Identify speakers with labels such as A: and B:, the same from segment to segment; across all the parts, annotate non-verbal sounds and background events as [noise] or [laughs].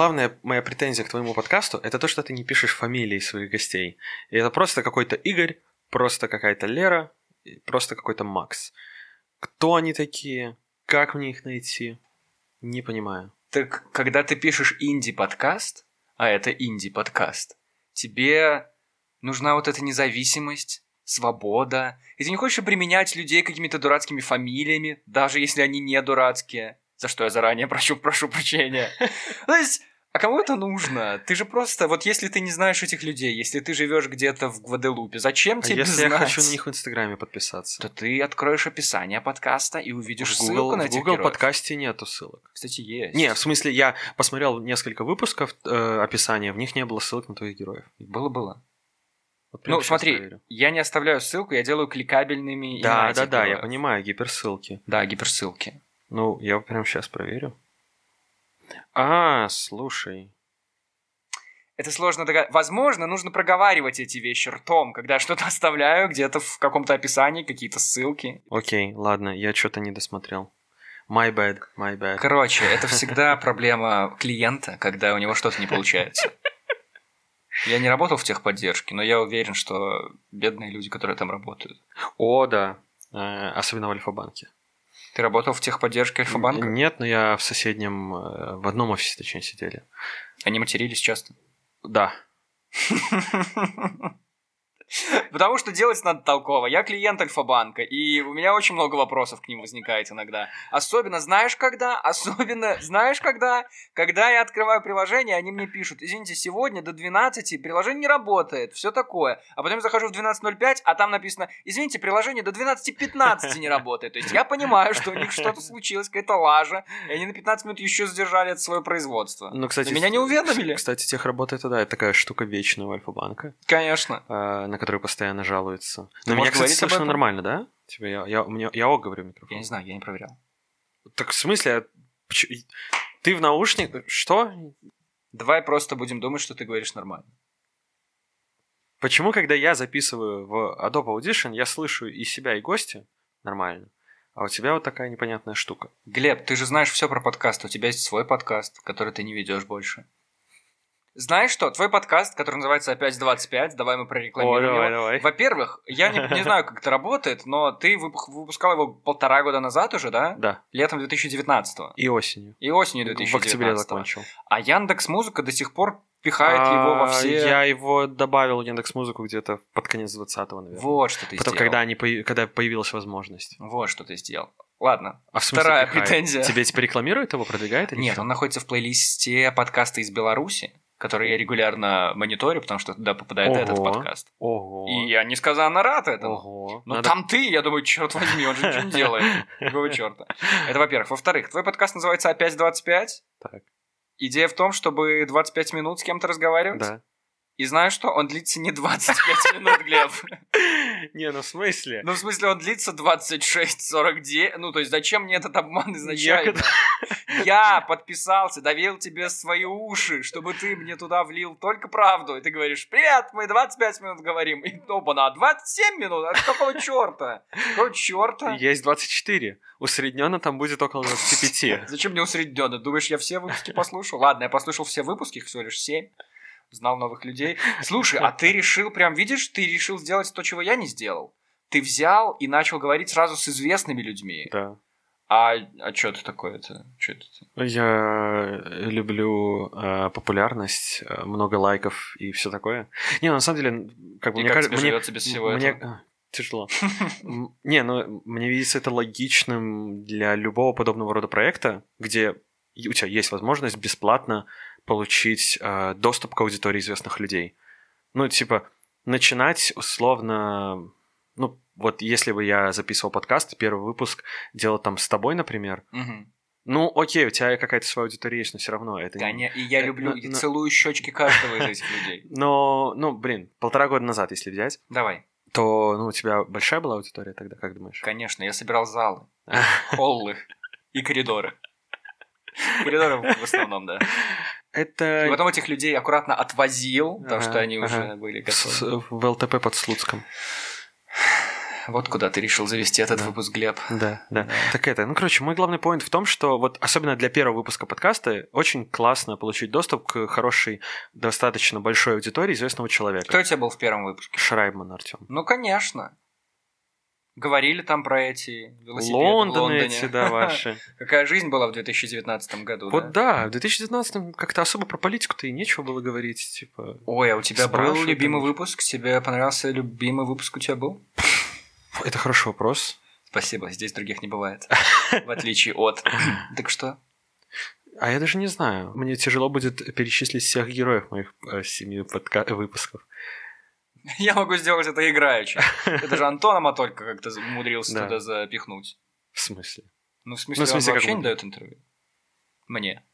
A: главная моя претензия к твоему подкасту это то, что ты не пишешь фамилии своих гостей. И это просто какой-то Игорь, просто какая-то Лера, просто какой-то Макс. Кто они такие? Как мне их найти? Не понимаю.
B: Так когда ты пишешь инди-подкаст, а это инди-подкаст, тебе нужна вот эта независимость, свобода. И ты не хочешь применять людей какими-то дурацкими фамилиями, даже если они не дурацкие. За что я заранее прошу, прошу прощения. [laughs] То есть, а кому это нужно? Ты же просто, вот если ты не знаешь этих людей, если ты живешь где-то в Гваделупе, зачем
A: А
B: тебе
A: если
B: знать?
A: я хочу на них в Инстаграме подписаться?
B: То ты откроешь описание подкаста и увидишь
A: в
B: ссылку
A: Google,
B: на
A: в
B: этих
A: Google
B: героев.
A: подкасте нету ссылок.
B: Кстати, есть.
A: Не, в смысле, я посмотрел несколько выпусков э, описания, в них не было ссылок на твоих героев.
B: Было-было.
A: Вот
B: Ну, смотри,
A: проверю.
B: я не оставляю ссылку, я делаю кликабельными
A: Да, да, да, я
B: героев.
A: понимаю, гиперссылки.
B: Да, гиперссылки.
A: Ну, я прямо сейчас проверю. А, слушай.
B: Это сложно догадаться. Возможно, нужно проговаривать эти вещи ртом, когда я что-то [laughs] оставляю где-то в каком-то описании, какие-то ссылки.
A: Окей, ладно, я что-то не досмотрел. My bad, my bad.
B: Короче, это всегда [laughs] проблема клиента, когда у него что-то не получается. Я не работал в техподдержке, но я уверен, что бедные люди, которые там работают.
A: О, да. Э, особенно в Альфа-банке.
B: Ты работал в техподдержке Альфа-банка?
A: Нет, но я в соседнем, э, в одном офисе, точнее, сидели.
B: Они матерились часто.
A: Да. [laughs] [laughs]
B: Потому что делать надо толково. Я клиент Альфа-банка, и у меня очень много вопросов к ним возникает иногда. Особенно, знаешь когда? Особенно, [laughs] знаешь когда? Когда я открываю приложение, они мне пишут, извините, сегодня до 12 приложение не работает, все такое. А потом я захожу в 12.05, а там написано, извините, приложение до 12.15 не работает. То есть я понимаю, что у них что-то случилось, какая-то лажа, и они на 15 минут еще задержали это свое производство.
A: Ну, кстати,
B: Но меня не уведомили.
A: Кстати, техработа это да, это такая штука вечная у Альфа-банка,
B: Конечно.
A: э, на которую постоянно жалуются. Но меня, кстати, слышно нормально, да? Типа я, я, меня, я ок говорю микрофон.
B: Я не знаю, я не проверял.
A: Так в смысле? а Ты в наушниках? Что?
B: Давай просто будем думать, что ты говоришь нормально.
A: Почему, когда я записываю в Adobe Audition, я слышу и себя, и гостя нормально, а у тебя вот такая непонятная штука?
B: Глеб, ты же знаешь все про подкаст. У тебя есть свой подкаст, который ты не ведешь больше. Знаешь что? Твой подкаст, который называется «Опять 25», давай мы прорекламируем
A: О, давай,
B: его.
A: давай.
B: Во-первых, я не, не знаю, как это работает, но ты выпу- выпускал его полтора года назад уже, да?
A: Да,
B: Летом 2019
A: и осенью.
B: и осенью
A: В
B: 2019
A: октябре закончил.
B: А Яндекс Музыка до сих пор пихает его во
A: А,
B: все...
A: Я его добавил в Яндекс Музыку где-то под конец 20-го, наверное.
B: Вот что ты
A: Потом,
B: сделал.
A: когда, они, когда появилась возможность.
B: Вот что ты сделал. Ладно,
A: А в смысле
B: вторая претензия.
A: Тебе теперь рекламируют его, продвигает или
B: Нет,
A: что?
B: он находится в плейлисте подкаста из Беларуси, который я регулярно мониторю, потому что туда попадает этот
A: Ого.
B: подкаст.
A: Ого.
B: И я несказанно рад этому.
A: Ого.
B: Ну
A: Надо-
B: там ты, я думаю, черт возьми, он же ничего не делает. [laughs] Какого черта? Это во-первых. Во-вторых, твой подкаст называется «Опять 25».
A: Так,
B: Идея в том, чтобы 25 минут с кем-то разговаривать.
A: да.
B: И знаешь что? Он длится не 25 [laughs] минут, Глеб.
A: Не, ну в смысле?
B: Ну, в смысле, он длится 26-49. Ну, то есть, зачем мне этот обман изначально? [laughs] Я подписался, доверил тебе свои уши, чтобы ты мне туда влил только правду. И ты говоришь, привет, мы 25 минут говорим. И оба на 27 минут? А какого черта? Какого черта?
A: Есть 24. Усредненно там будет около 25.
B: Зачем мне усредненно? Думаешь, я все выпуски послушал? Ладно, я послушал все выпуски, их всего лишь 7. Знал новых людей. Слушай, а ты решил, прям видишь, ты решил сделать то, чего я не сделал. Ты взял и начал говорить сразу с известными людьми.
A: Да.
B: А, а что это такое-то? Что это?
A: Я люблю э, популярность, э, много лайков и все такое. Не, ну, на самом деле, как бы
B: И
A: мне
B: как
A: кажется, мне,
B: без всего
A: мне-
B: этого? [laughs]
A: тяжело. [laughs] Не, ну мне видится это логичным для любого подобного рода проекта, где у тебя есть возможность бесплатно получить э, доступ к аудитории известных людей. Ну, типа, начинать условно, ну, вот если бы я записывал подкаст, первый выпуск делал там с тобой, например,
B: Мгм.
A: ну, окей, у тебя какая-то своя аудитория есть, но все равно это... не-
B: Коня- И я
A: э,
B: люблю,
A: ну,
B: и целую щечки каждого из этих людей. [laughs]
A: Но, ну, блин, полтора года назад, если взять,
B: Давай.
A: то, ну, у тебя большая была аудитория тогда, как думаешь?
B: Конечно, я собирал залы, [laughs] холлы и коридоры. Коридоры в основном, да. И
A: Это
B: потом этих людей аккуратно отвозил, потому что они уже были готовы.
A: в ЛТП под Слуцком.
B: Вот куда ты решил завести этот
A: Да.
B: выпуск, Глеб.
A: Да, да, Так это, ну, короче, мой главный поинт в том, что вот особенно для первого выпуска подкаста очень классно получить доступ к хорошей, достаточно большой аудитории известного человека.
B: Кто у тебя был в первом выпуске?
A: Шрайбман Артем.
B: Ну, конечно. Говорили там про эти велосипеды в
A: Лондоны
B: Лондоне.
A: эти, да, [laughs] ваши.
B: Какая жизнь была в 2019 году,
A: Вот да, в 2019 как-то особо про политику-то и нечего было говорить, типа...
B: Ой, а у тебя был любимый выпуск? Тебе понравился любимый выпуск у тебя был? [laughs]
A: Это хороший вопрос.
B: Спасибо, здесь других не бывает. [laughs] В отличие от... [clears throat] Так что?
A: А я даже не знаю. Мне тяжело будет перечислить всех героев моих э, семи подка- выпусков. [laughs]
B: Я могу сделать это играючи. [laughs] Это же Антона Матолько как-то умудрился
A: Да.
B: туда запихнуть.
A: В смысле?
B: Ну, в смысле,
A: Ну, в смысле,
B: он вообще не дает интервью. Мне.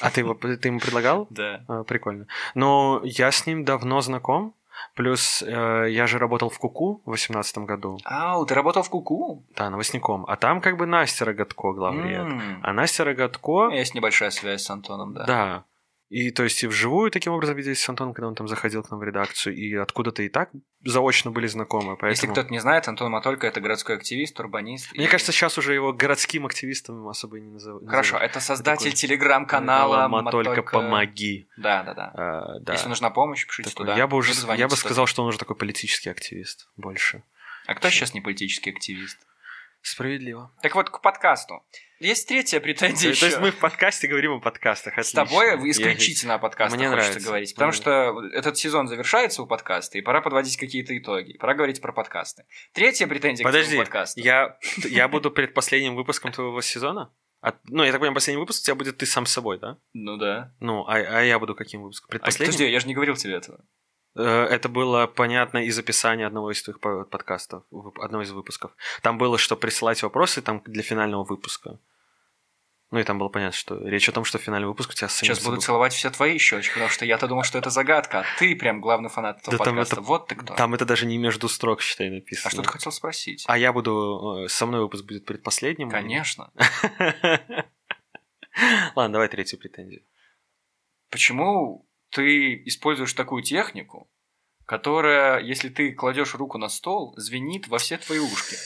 A: А ты, его, ты ему предлагал? [laughs]
B: Да.
A: А, прикольно. Но я с ним давно знаком. Плюс э, я же работал в Куку в 2018 году.
B: Ау, ты работал в Куку?
A: Да, новостником. А там как бы Настя Рогатко главред.
B: М.
A: А Настя Рогатко...
B: Есть небольшая связь с Антоном, да.
A: Да. И то есть и вживую таким образом виделись с Антоном, когда он там заходил к нам в редакцию, и откуда-то и так заочно были знакомы. Поэтому...
B: Если кто-то не знает, Антон Матолько это городской активист, урбанист.
A: Мне
B: и-
A: кажется, сейчас уже его городским активистом особо и не называют.
B: Хорошо, это создатель
A: Такой
B: телеграм-канала
A: Матолько
B: Матолько.
A: помоги.
B: Да, да, да.
A: А, да.
B: Если нужна помощь, пишите
A: Такой,
B: туда.
A: я бы уже я бы сказал, что он уже такой политический активист больше.
B: А кто сейчас не политический активист?
A: Справедливо.
B: Так вот, к подкасту. Есть третья претензия
A: То,
B: еще.
A: есть мы в подкасте говорим о подкастах.
B: С
A: отлично.
B: тобой
A: Я-
B: исключительно о подкастах
A: Мне
B: хочется
A: нравится.
B: говорить. Потому что этот сезон завершается у подкаста, и пора подводить какие-то итоги. Пора говорить про подкасты. Третья претензия к
A: Подожди,
B: твоему подкасту.
A: я, я буду предпоследним выпуском твоего сезона? А- ну, я так понимаю, последний выпуск у тебя будет ты сам с собой, да?
B: Ну да.
A: Ну, а, а я буду каким выпуском?
B: А,
A: Предпоследним?
B: подожди, я же не говорил тебе этого.
A: Э, Это было понятно из описания одного из твоих по- подкастов, одного из выпусков. Там было, что присылать вопросы там для финального выпуска. Ну и там было понятно, что речь о том, что финальный выпуск у тебя
B: Сейчас буду
A: собой.
B: целовать все твои щечки, потому что я-то думал, что это загадка, а ты прям главный фанат этого
A: Да там
B: подкаста.
A: это-
B: Вот ты кто.
A: Там это даже не между строк, считай, написано.
B: А что ты хотел спросить?
A: А я буду... э, Со мной выпуск будет предпоследним.
B: Конечно. [laughs]
A: Ладно, давай третью претензию.
B: Почему ты используешь такую технику, которая, если ты кладешь руку на стол, звенит во все твои ушки?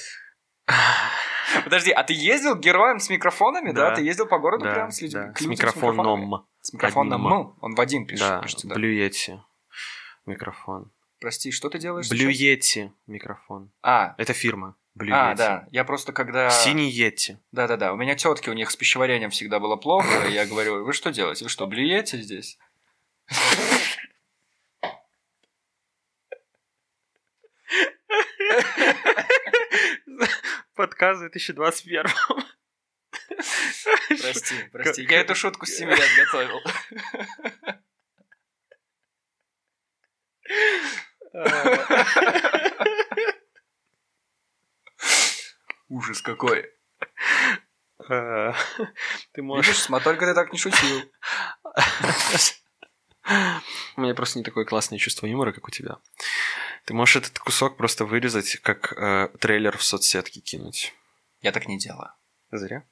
B: Подожди, а ты ездил героем с микрофонами, да?
A: Да.
B: Ты ездил по городу
A: Да,
B: прям с людьми?
A: да, с микрофоном.
B: С микрофоном. «м». Он в один пишет,
A: Да,
B: пишется, да.
A: Блюети микрофон.
B: Прости, что ты делаешь?
A: Блюети микрофон.
B: А,
A: Это фирма. Блюети.
B: а, да. Я просто когда...
A: Синий Йети.
B: Да-да-да. У меня тетки, у них с пищеварением всегда было плохо. и Я говорю, вы что делаете? Вы что, блюете здесь? [laughs] [laughs]
A: Подкаст 2021. [laughs]
B: Прости, прости. Я эту шутку с 7 лет готовил. Ужас какой.
A: Э, [laughs] Ты можешь...
B: Видишь, только ты так не шутил.
A: У меня просто не такое классное чувство юмора, как у тебя. Ты можешь этот кусок просто вырезать, как э, трейлер в соцсетке кинуть.
B: Я так не делаю.
A: Зря?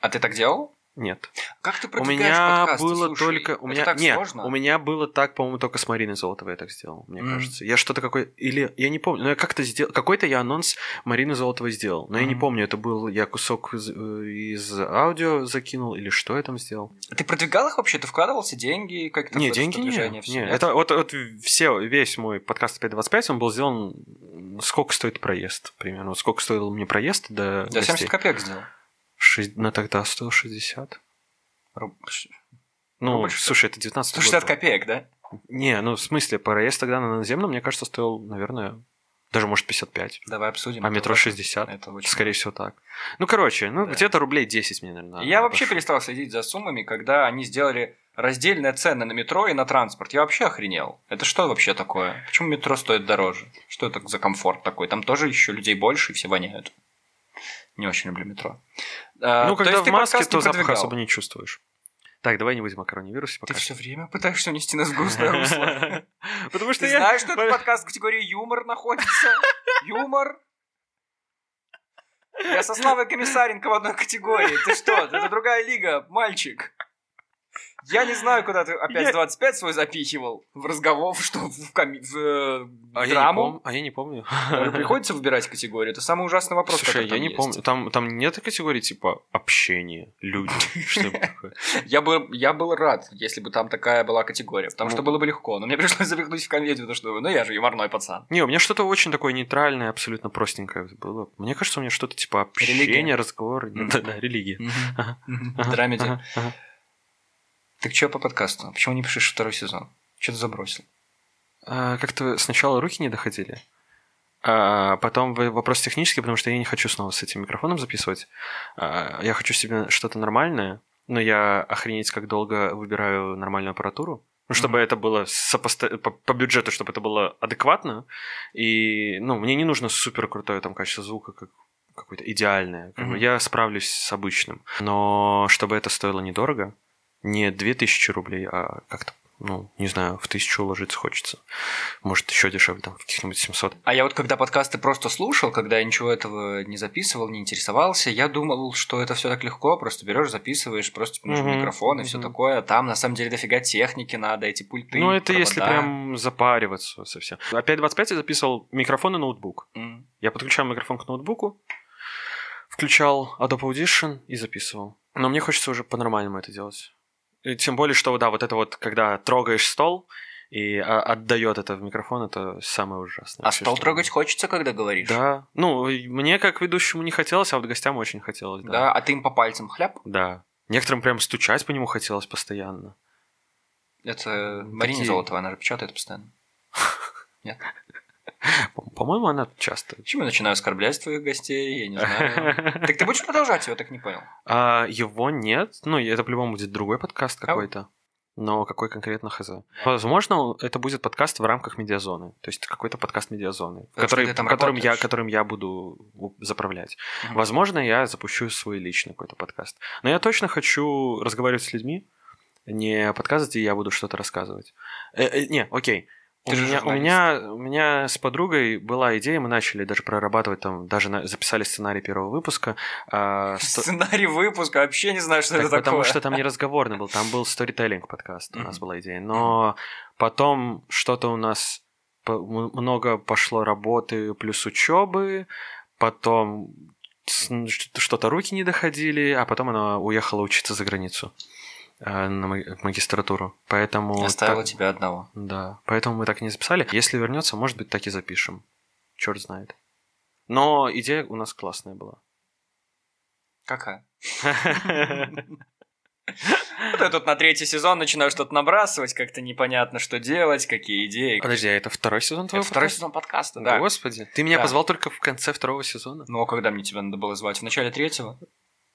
B: А ты так делал?
A: Нет.
B: Как ты
A: У
B: продвигаешь
A: меня
B: подкасты?
A: было
B: Слушай,
A: только... У меня...
B: так
A: Нет,
B: сложно.
A: у меня было так, по-моему, только с Мариной Золотовой я так сделал, мне
B: Мгм.
A: кажется. Я что-то какое... Или... Я не помню. Но я как-то сделал... Какой-то я анонс Марины Золотовой сделал. Но я не помню, это был... Я кусок из, э, из аудио закинул или что я там сделал.
B: Ты продвигал их вообще? Ты вкладывался деньги? Как-то
A: Не, деньги не.
B: нет?
A: Это вот, вот все, весь мой подкаст 525, он был сделан... Сколько стоит проезд, примерно. Сколько стоил мне проезд до гостей?
B: 70 копеек сделал.
A: Шесть- Ну, тогда стоил 60.
B: Руб-
A: Ну,
B: Рубль,
A: слушай, это 19
B: 160 копеек, да?
A: Не, ну, в смысле, проезд тогда на наземном, мне кажется, стоил, наверное, даже, может, 55.
B: Давай обсудим.
A: А метро
B: важно.
A: 60.
B: Это очень
A: Скорее всего, так. Ну, короче, ну,
B: Да.
A: где-то рублей 10 мне, наверное.
B: Я вообще
A: обошло.
B: перестал следить за суммами, когда они сделали раздельные цены на метро и на транспорт. Я вообще охренел. Это что вообще такое? Почему метро стоит дороже? Что это за комфорт такой? Там тоже еще людей больше, и все воняют. Не очень люблю метро. А,
A: Ну,
B: то
A: когда
B: есть
A: в
B: ты
A: маске, то запаха особо не чувствуешь. Так, давай не будем о коронавирусе
B: Ты
A: пока.
B: все время пытаешься унести нас в [laughs] грустное русло.
A: Потому что
B: Ты
A: я...
B: знаешь, что этот [laughs] подкаст в категории юмор находится? Юмор? Я со Славой Комиссаренко в одной категории. Ты что? Это другая лига, мальчик. Я не знаю, куда ты опять
A: Я-
B: 25 свой запихивал в разговор, что в, коми- в, э,
A: А я, не
B: драму.
A: пом- а я не помню.
B: Приходится выбирать категорию. Это самый ужасный вопрос,
A: Слушай, я
B: там
A: не
B: есть.
A: помню. Там, там нет категории типа общение, люди, [laughs] такое.
B: Я бы, я был рад, если бы там такая была категория, потому что
A: Ну.
B: было бы легко. Но мне пришлось запихнуть в комедию, потому что, ну, я же юморной пацан.
A: Не, у меня что-то очень такое нейтральное, абсолютно простенькое было. Мне кажется, у меня что-то типа общение, [laughs]
B: Религия.
A: разговор.
B: Мгм.
A: Да, да, религия.
B: Драмеди. Так что по подкасту? Почему не пишешь второй сезон? Что ты забросил?
A: А, Как-то сначала руки не доходили. А потом вопрос технический, потому что я не хочу снова с этим микрофоном записывать. А, Я хочу себе что-то нормальное, но я охренеть как долго выбираю нормальную аппаратуру. Ну, чтобы это было сопоста- по, по бюджету, чтобы это было адекватно. И, ну, мне не нужно супер крутое там качество звука, как какое-то идеальное.
B: Мгм.
A: Я справлюсь с обычным. Но чтобы это стоило недорого, не 2000 рублей, а как-то, ну, не знаю, в тысячу уложиться хочется. Может, еще дешевле, там, в каких-нибудь 700.
B: А я вот когда подкасты просто слушал, когда я ничего этого не записывал, не интересовался, я думал, что это все так легко, просто берешь, записываешь, просто типа, нужен микрофон и все
A: мгм.
B: такое. Там на самом деле дофига техники надо, эти пульты.
A: ну, это если
B: провода.
A: прям запариваться совсем. Опять 25 я записывал микрофон и ноутбук.
B: М.
A: Я подключал микрофон к ноутбуку, включал Adobe Audition и записывал. Но мне хочется уже по-нормальному это делать. Тем более, что, да, вот это вот, когда трогаешь стол и а, отдает это в микрофон, это самое ужасное.
B: А
A: вообще,
B: стол трогать хочется, когда говоришь?
A: Да. Ну, мне как ведущему не хотелось, а вот гостям очень хотелось, да.
B: Да, а ты им по пальцам хляп?
A: Да. Некоторым прям стучать по нему хотелось постоянно.
B: Это
A: Такие-
B: Марина Золотова, она же печатает постоянно. [laughs]
A: По- По-моему, она часто.
B: Почему я начинаю оскорблять твоих гостей? Я не знаю. [laughs] Так ты будешь продолжать, я так не понял.
A: А его нет. Ну, это по-любому будет другой подкаст какой-то. Но какой конкретно хз. Возможно, это будет подкаст в рамках медиазоны. То есть какой-то подкаст медиазоны,
B: Потому
A: который,
B: там
A: которым, я, которым я буду заправлять.
B: Мгм.
A: Возможно, я запущу свой личный какой-то подкаст. Но я точно хочу разговаривать с людьми, не подкаст, где я буду что-то рассказывать. Э, э, не, окей. У
B: Ты
A: меня, у, меня, у меня с подругой была идея, мы начали даже прорабатывать там, даже на- записали сценарий первого выпуска. а, сто-
B: Сценарий выпуска, вообще не знаю, что
A: так
B: это такое.
A: потому что там не разговорный был, там был сторителлинг подкаст, у нас была идея. Но потом что-то у нас много пошло работы плюс учебы, потом что-то руки не доходили, а потом она уехала учиться за границу э, на ма- в магистратуру. Поэтому...
B: Оставила
A: так-
B: тебя одного.
A: Да, поэтому мы так и не записали. Если вернется, может быть, так и запишем. Черт знает. Но идея у нас классная была.
B: Какая? [laughs] Вот я тут на третий сезон начинаю что-то набрасывать, как-то непонятно, что делать, какие идеи.
A: Подожди, а это второй сезон
B: Это
A: твоего
B: второй
A: подкаста?
B: сезон подкаста, да.
A: Господи, ты меня позвал только в конце второго сезона?
B: Ну, а когда мне тебя надо было звать? В начале третьего?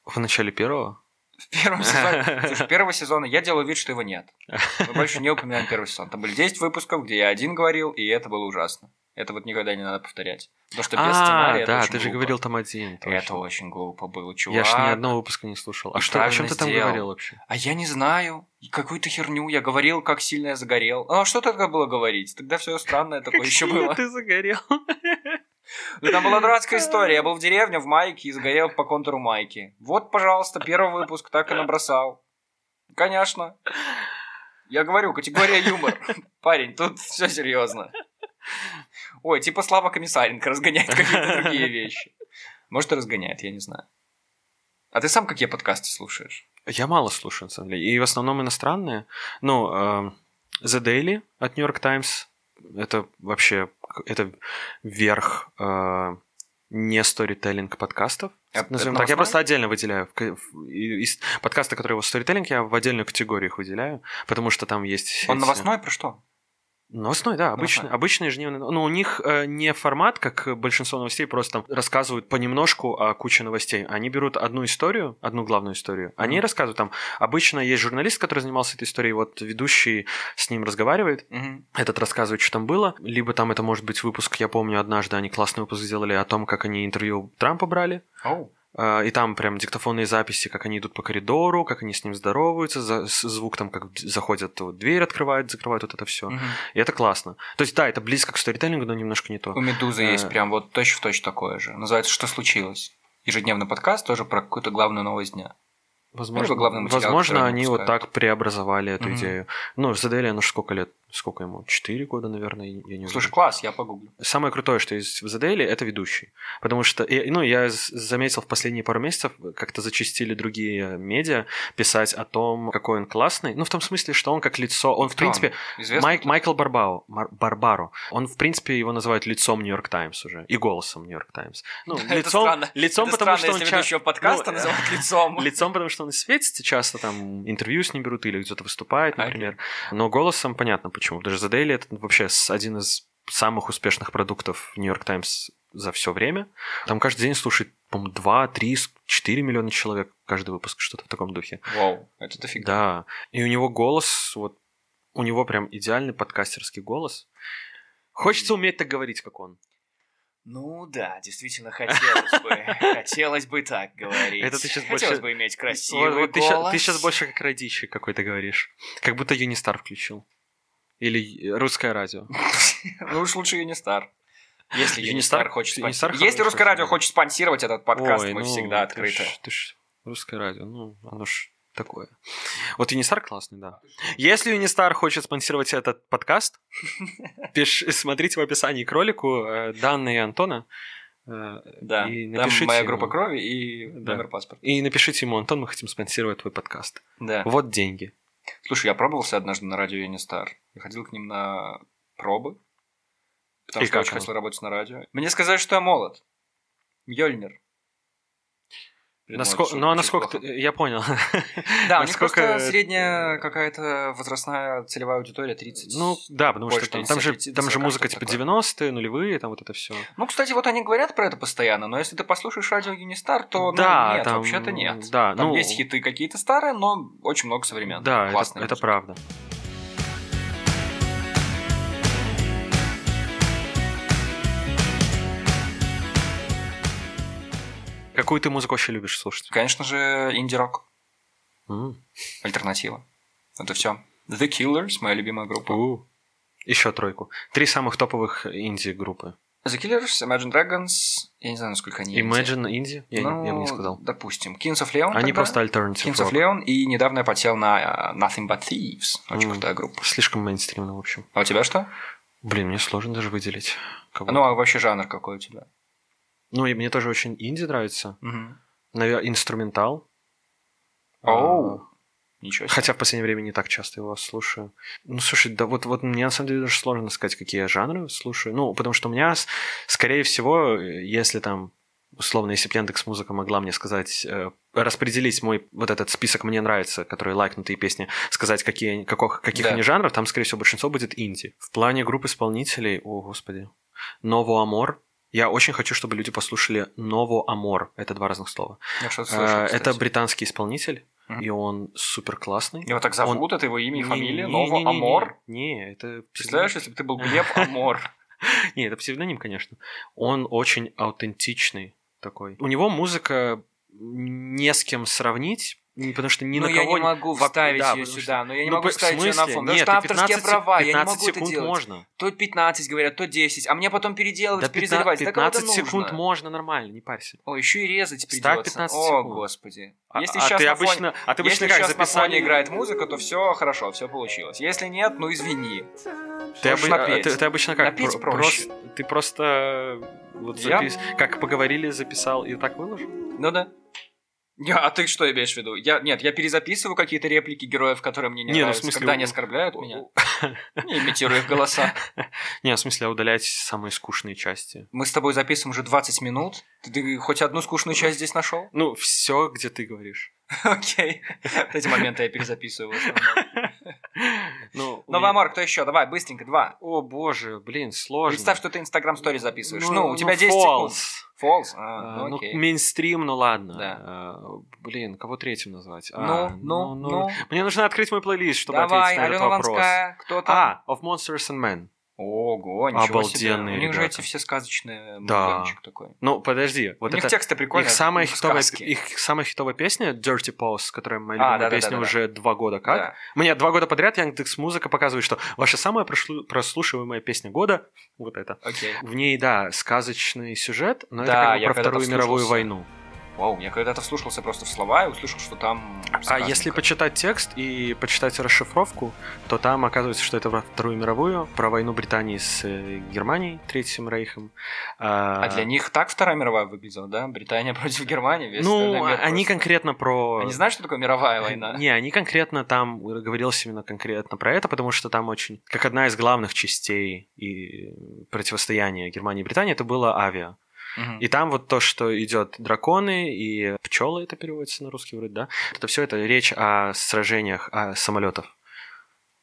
A: В начале первого?
B: В первом сезоне? [laughs] Слушай, первого сезона я делаю вид, что его нет. Мы больше не упоминаем первый сезон. Там были 10 выпусков, где я один говорил, и это было ужасно. Это вот никогда не надо повторять. Потому что без
A: а,
B: сценария это
A: да, ты же
B: глупо.
A: говорил там один. точно.
B: Это очень глупо было, чувак.
A: Я ж ни одного выпуска не слушал. А
B: И
A: что, о чем ты там
B: сделал.
A: говорил вообще?
B: А я не знаю. Какую-то херню. Я говорил, как сильно я загорел. А что тогда было говорить? Тогда все странное [laughs] такое еще было.
A: ты загорел. [laughs]
B: Ну, там была дурацкая история. Я был в деревне в майке и загорел по контуру майки. Вот, пожалуйста, первый выпуск так и набросал. Конечно. Я говорю, категория юмор. Парень, тут все серьезно. Ой, типа Слава Комиссаренко разгоняет какие-то другие вещи. Может, и разгоняет, я не знаю. А ты сам какие подкасты слушаешь?
A: Я мало слушаю, на самом деле. И в основном иностранные. Ну, эм, The Daily от New York Times. Это вообще... Это верх э, не сторителлинг подкастов.
B: Это- это
A: Назовем так. Я просто отдельно выделяю. Из подкасты, которые его сторителлинг, я в отдельную категорию их выделяю, потому что там есть...
B: Он
A: эти-
B: новостной про что?
A: Новостной, да, обычный,
B: Новостной.
A: обычный ежедневный. Но у них э, не формат, как большинство новостей, просто там рассказывают понемножку о куче новостей. Они берут одну историю, одну главную историю. Они
B: Мгм.
A: рассказывают там. Обычно есть журналист, который занимался этой историей, вот ведущий с ним разговаривает,
B: Мгм.
A: этот рассказывает, что там было. Либо там это может быть выпуск, я помню, однажды они классный выпуск сделали о том, как они интервью Трампа брали.
B: Оу.
A: А, И там прям диктофонные записи, как они идут по коридору, как они с ним здороваются, за- звук там, как заходят, вот, дверь открывают, закрывают, вот это все.
B: Мгм.
A: И это классно. То есть, да, это близко к сторителлингу, но немножко не то.
B: У Медузы
A: Э.
B: есть прям вот точь в точь такое же. Называется «Что случилось?». Ежедневный подкаст тоже про какую-то главную новость дня.
A: Возможно,
B: главный материал,
A: возможно они
B: они
A: вот
B: выпускают.
A: так преобразовали эту
B: Мгм.
A: идею. Ну, Задели, оно сколько лет? Сколько ему? Четыре года, наверное, я не
B: Слушай,
A: уверен.
B: класс, я погуглю.
A: Самое крутое, что есть в Задели, это ведущий. Потому что, ну, я заметил в последние пару месяцев, как-то зачастили другие медиа писать о том, какой он классный. Ну, в том смысле, что он как лицо... Он, в
B: Кто он?
A: принципе,
B: Известный?
A: Майк, Майкл Барбао, Мар- Барбаро. Он, в принципе, его называют лицом Нью-Йорк Таймс уже. И голосом Нью-Йорк Таймс. Ну, [laughs]
B: Это
A: лицом,
B: странно.
A: лицом
B: Это
A: потому что он...
B: если
A: ча-
B: ведущего подкаста называют лицом. [laughs]
A: Лицом, потому что он светится часто, там интервью с ним берут или где-то выступает, например. Но голосом понятно почему. Потому что The Daily это вообще один из самых успешных продуктов Нью-Йорк Таймс за все время. Там каждый день слушает, по-моему, 2, 3, 4 миллиона человек каждый выпуск, что-то в таком духе.
B: Вау, это дофига.
A: Да. И у него голос, вот, у него прям идеальный подкастерский голос. Хочется уметь так говорить, как он.
B: Ну да, действительно хотелось бы. [laughs] Хотелось бы так говорить.
A: Это ты щас
B: Хотелось
A: больше-
B: бы иметь
A: Вот-
B: красивый
A: вот ты, ща-
B: голос.
A: ты сейчас больше как радищик какой-то говоришь. Как будто Юнистар включил. Или русское радио. [laughs]
B: Ну уж лучше Юнистар. Если
A: Юнистар-
B: хочет спонсировать. Если Русское радио хочет спонсировать этот подкаст, мы
A: ну,
B: всегда
A: ты
B: открыты.
A: ж- Ты ж русское радио, ну, оно ж такое. Вот Юнистар классный, да. Если Юнистар хочет спонсировать этот подкаст, [laughs] пиш- смотрите в описании к ролику э, данные Антона. э,
B: Да,
A: И
B: там
A: напишите
B: моя
A: ему.
B: группа крови и
A: Да.
B: номер паспорта.
A: И напишите ему, Антон, мы хотим спонсировать твой подкаст.
B: Да.
A: Вот деньги.
B: Слушай, я пробовался однажды на радио Юнистар. Я ходил к ним на пробы. Потому
A: И
B: что
A: как
B: очень хотел работать на радио. Мне сказали, что я молод. Мьёльнир.
A: Насколько, ну, а насколько... ты-. Я понял. [laughs]
B: Да, у них
A: насколько
B: просто средняя какая-то возрастная целевая аудитория 30.
A: Ну, да, потому
B: Больше
A: что там, там
B: 30,
A: же,
B: 30,
A: там же
B: 40,
A: музыка типа 90-е, нулевые, там вот это все.
B: Ну, кстати, вот они говорят про это постоянно, но если ты послушаешь радио Юнистар, то ну,
A: Да,
B: нет,
A: там-
B: вообще-то нет.
A: да,
B: там
A: ну-
B: есть хиты какие-то старые, но очень много современных.
A: Да, это, это
B: музыка.
A: правда. Какую ты музыку вообще любишь слушать?
B: Конечно же, инди-рок,
A: М.
B: альтернатива. Это все. The Killers, моя любимая группа.
A: У. Еще тройку. Три самых топовых инди-группы.
B: The Killers, Imagine Dragons, я не знаю, насколько они.
A: Imagine инди? Я, не- я бы не
B: Ну,
A: сказал.
B: Допустим. Kings of Leon
A: Они
B: тогда.
A: просто alternative
B: Kings of
A: rock.
B: Leon, и недавно я подсел на uh, Nothing But Thieves. Очень
A: М.
B: крутая группа.
A: Слишком мейнстримно, в общем.
B: А у тебя что?
A: Блин, мне сложно даже выделить. кого-то.
B: Ну, а вообще жанр какой у тебя?
A: Ну, и мне тоже очень инди нравится.
B: Мгм.
A: Наверное, инструментал.
B: Оу.
A: А,
B: Ничего себе.
A: Хотя в последнее время не так часто его слушаю. Ну, слушай, да вот, вот мне на самом деле даже сложно сказать, какие я жанры слушаю. Ну, потому что у меня, скорее всего, если там, условно, если бы Яндекс Музыка могла мне сказать, э, распределить мой вот этот список «Мне нравится», которые лайкнутые песни, сказать, какие, каких, каких
B: Да.
A: они жанров, там, скорее всего, большинство будет инди. В плане групп исполнителей, о, господи, Ново Амор. Я очень хочу, чтобы люди послушали Ново Амор. Это два разных слова.
B: Я что-то
A: Э, Это британский исполнитель,
B: Мгм.
A: и он супер классный.
B: Его так зовут, это его имя и фамилия?
A: не-
B: Ново
A: не- не- не-
B: Амор?
A: Не, это...
B: Представляешь, если бы ты был Глеб Амор? [laughs]
A: Не, это псевдоним, конечно. Он очень аутентичный такой. У него музыка не с кем сравнить, потому что ни
B: Ну,
A: на
B: я
A: кого...
B: не могу вставить
A: да,
B: ее
A: потому что-
B: сюда, но я не
A: Ну,
B: могу вставить ее на фон. Потому
A: Нет,
B: что
A: ты
B: авторские
A: 15
B: права, я не
A: 15
B: могу это
A: секунд
B: делать.
A: можно.
B: То 15 говорят, то 10, а мне потом переделывать,
A: Да 15,
B: перезаливать. Да кого это
A: 15 секунд
B: нужно?
A: можно нормально, не парься.
B: О, еще и резать
A: Ставь
B: придется.
A: 15
B: О,
A: секунд.
B: господи.
A: А,
B: Если
A: а
B: сейчас
A: ты
B: на
A: обычно,
B: фоне...
A: а ты обычно
B: Если
A: как
B: сейчас на
A: записали?
B: фоне играет музыка, то все хорошо, все получилось. Если нет, ну извини.
A: Ты, обы- а ты- ты обычно как?
B: Напеть
A: Про-
B: проще.
A: просто- ты просто э, вот
B: Я?
A: запис... как поговорили, записал и так выложил?
B: Ну да. А ты что имеешь в виду? Я, нет, я перезаписываю какие-то реплики героев, которые мне не,
A: Не, ну,
B: нравятся,
A: смысле,
B: когда они оскорбляют меня. Не [laughs] имитирую их голоса. [laughs]
A: Не, в смысле, удалять самые скучные части.
B: Мы с тобой записываем уже 20 минут. Ты, ты хоть одну скучную часть здесь нашел?
A: Ну, все, где ты говоришь. [laughs]
B: Окей. Эти моменты я перезаписываю. в основном. [laughs]
A: Ну,
B: Новый Амор, кто еще? Давай, быстренько, два.
A: О, боже, блин, сложно.
B: Представь, что ты Инстаграм стори записываешь. Ну, у тебя 10
A: false.
B: секунд. Фолс? А,
A: А,
B: ну
A: ну,
B: окей.
A: мейнстрим, ну ладно.
B: Да.
A: А, блин, кого третьим назвать?
B: Ну,
A: А,
B: ну, ну.
A: Мне нужно открыть мой плейлист, чтобы
B: Давай,
A: ответить на этот вопрос.
B: Ланская, кто там?
A: А, Of Monsters and Men.
B: Ого, ничего
A: Обалденные
B: себе. У них же эти все сказочные
A: Да.
B: музыкальчик такой.
A: Ну, подожди, вот
B: у них
A: это
B: тексты прикольные.
A: их самая, хитовая, их самая хитовая песня Dirty Pose, которая моя
B: А,
A: любимая
B: да-да-да-да-да.
A: песня уже два года как.
B: Да.
A: Мне два года подряд Яндекс Музыка показывает, что ваша самая прослушиваемая песня года вот это.
B: Окей.
A: В ней, да, сказочный сюжет, но
B: Да,
A: это как бы про Вторую мировую войну.
B: Вау, я когда-то вслушался просто в слова и услышал, что там...
A: А если почитать текст и почитать расшифровку, то там оказывается, что это во Вторую мировую, про войну Британии с э, Германией, Третьим Рейхом.
B: А, а для них так Вторая мировая выглядела, да? Британия [laughs] против Германии?
A: Весь ну, они просто... конкретно про...
B: Они знают, что такое мировая война?
A: Не, они конкретно там, говорилось именно конкретно про это, потому что там очень... Как одна из главных частей и противостояния Германии и Британии, это было авиа. И там вот то, что идет драконы и пчелы, это переводится на русский вроде, да? Это все это речь о сражениях о самолетов.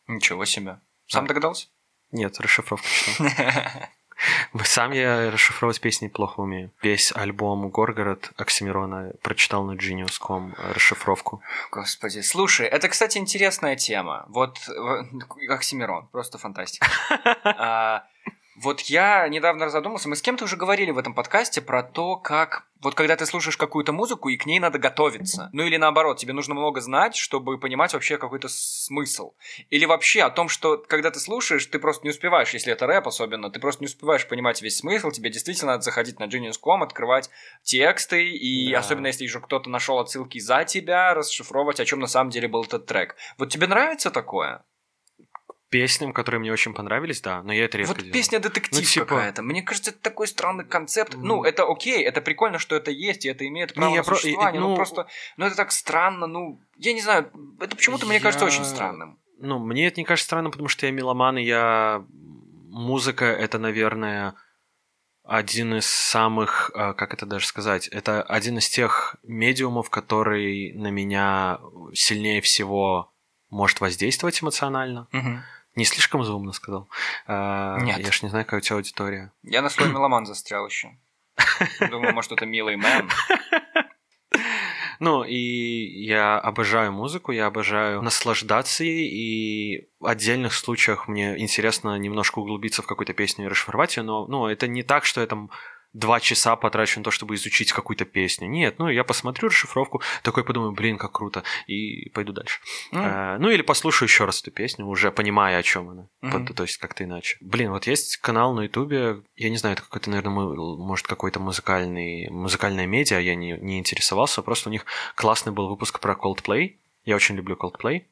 B: Ничего себе. Сам а. догадался?
A: Нет, расшифровку читал. [laughs] Сам я расшифровывать песни плохо умею. Весь альбом «Горгород» Оксимирона прочитал на Genius.com расшифровку.
B: Господи, слушай, это, кстати, интересная тема. Вот Оксимирон, просто фантастика. [laughs] Вот я недавно задумался, мы с кем-то уже говорили в этом подкасте про то, как вот когда ты слушаешь какую-то музыку, и к ней надо готовиться. Ну или наоборот, тебе нужно много знать, чтобы понимать вообще какой-то смысл. Или вообще о том, что когда ты слушаешь, ты просто не успеваешь, если это рэп особенно, ты просто не успеваешь понимать весь смысл, тебе действительно надо заходить на Genius.com, открывать тексты, и да. особенно если уже кто-то нашел отсылки за тебя, расшифровывать, о чем на самом деле был этот трек. Вот тебе нравится такое?
A: Песням, которые мне очень понравились, да, но я это редко
B: Вот
A: делаю.
B: песня детектив ну, типа... какая-то. Мне кажется, это такой странный концепт. Mm. Ну, это окей, это прикольно, что это есть, и это имеет право не, на существование, про... ну... но просто... Ну, это так странно, ну... Я не знаю, это почему-то я... мне кажется очень странным.
A: Ну, мне это не кажется странным, потому что я меломан, и я... Музыка — это, наверное, один из самых, а, как это даже сказать, это один из тех медиумов, который на меня сильнее всего может воздействовать эмоционально.
B: Угу.
A: Не слишком заумно сказал. А, Нет. Я ж не знаю, какая у тебя аудитория.
B: Я на свой меломан застрял еще. Думаю, может, это милый мем.
A: Ну, и я обожаю музыку, я обожаю наслаждаться ей, и в отдельных случаях мне интересно немножко углубиться в какую-то песню и расшифровать ее, но ну, это не так, что я там два часа потрачу на то, чтобы изучить какую-то песню. Нет, ну я посмотрю расшифровку, такой подумаю, блин, как круто, и пойду дальше. Mm. А, ну или послушаю еще раз эту песню, уже понимая, о чем она. Mm-hmm. То есть как-то иначе. Блин, вот есть канал на Ютубе, я не знаю, это какой-то, наверное, может какой-то музыкальный, музыкальная медиа, я не, не интересовался, просто у них классный был выпуск про Coldplay. Я очень люблю Coldplay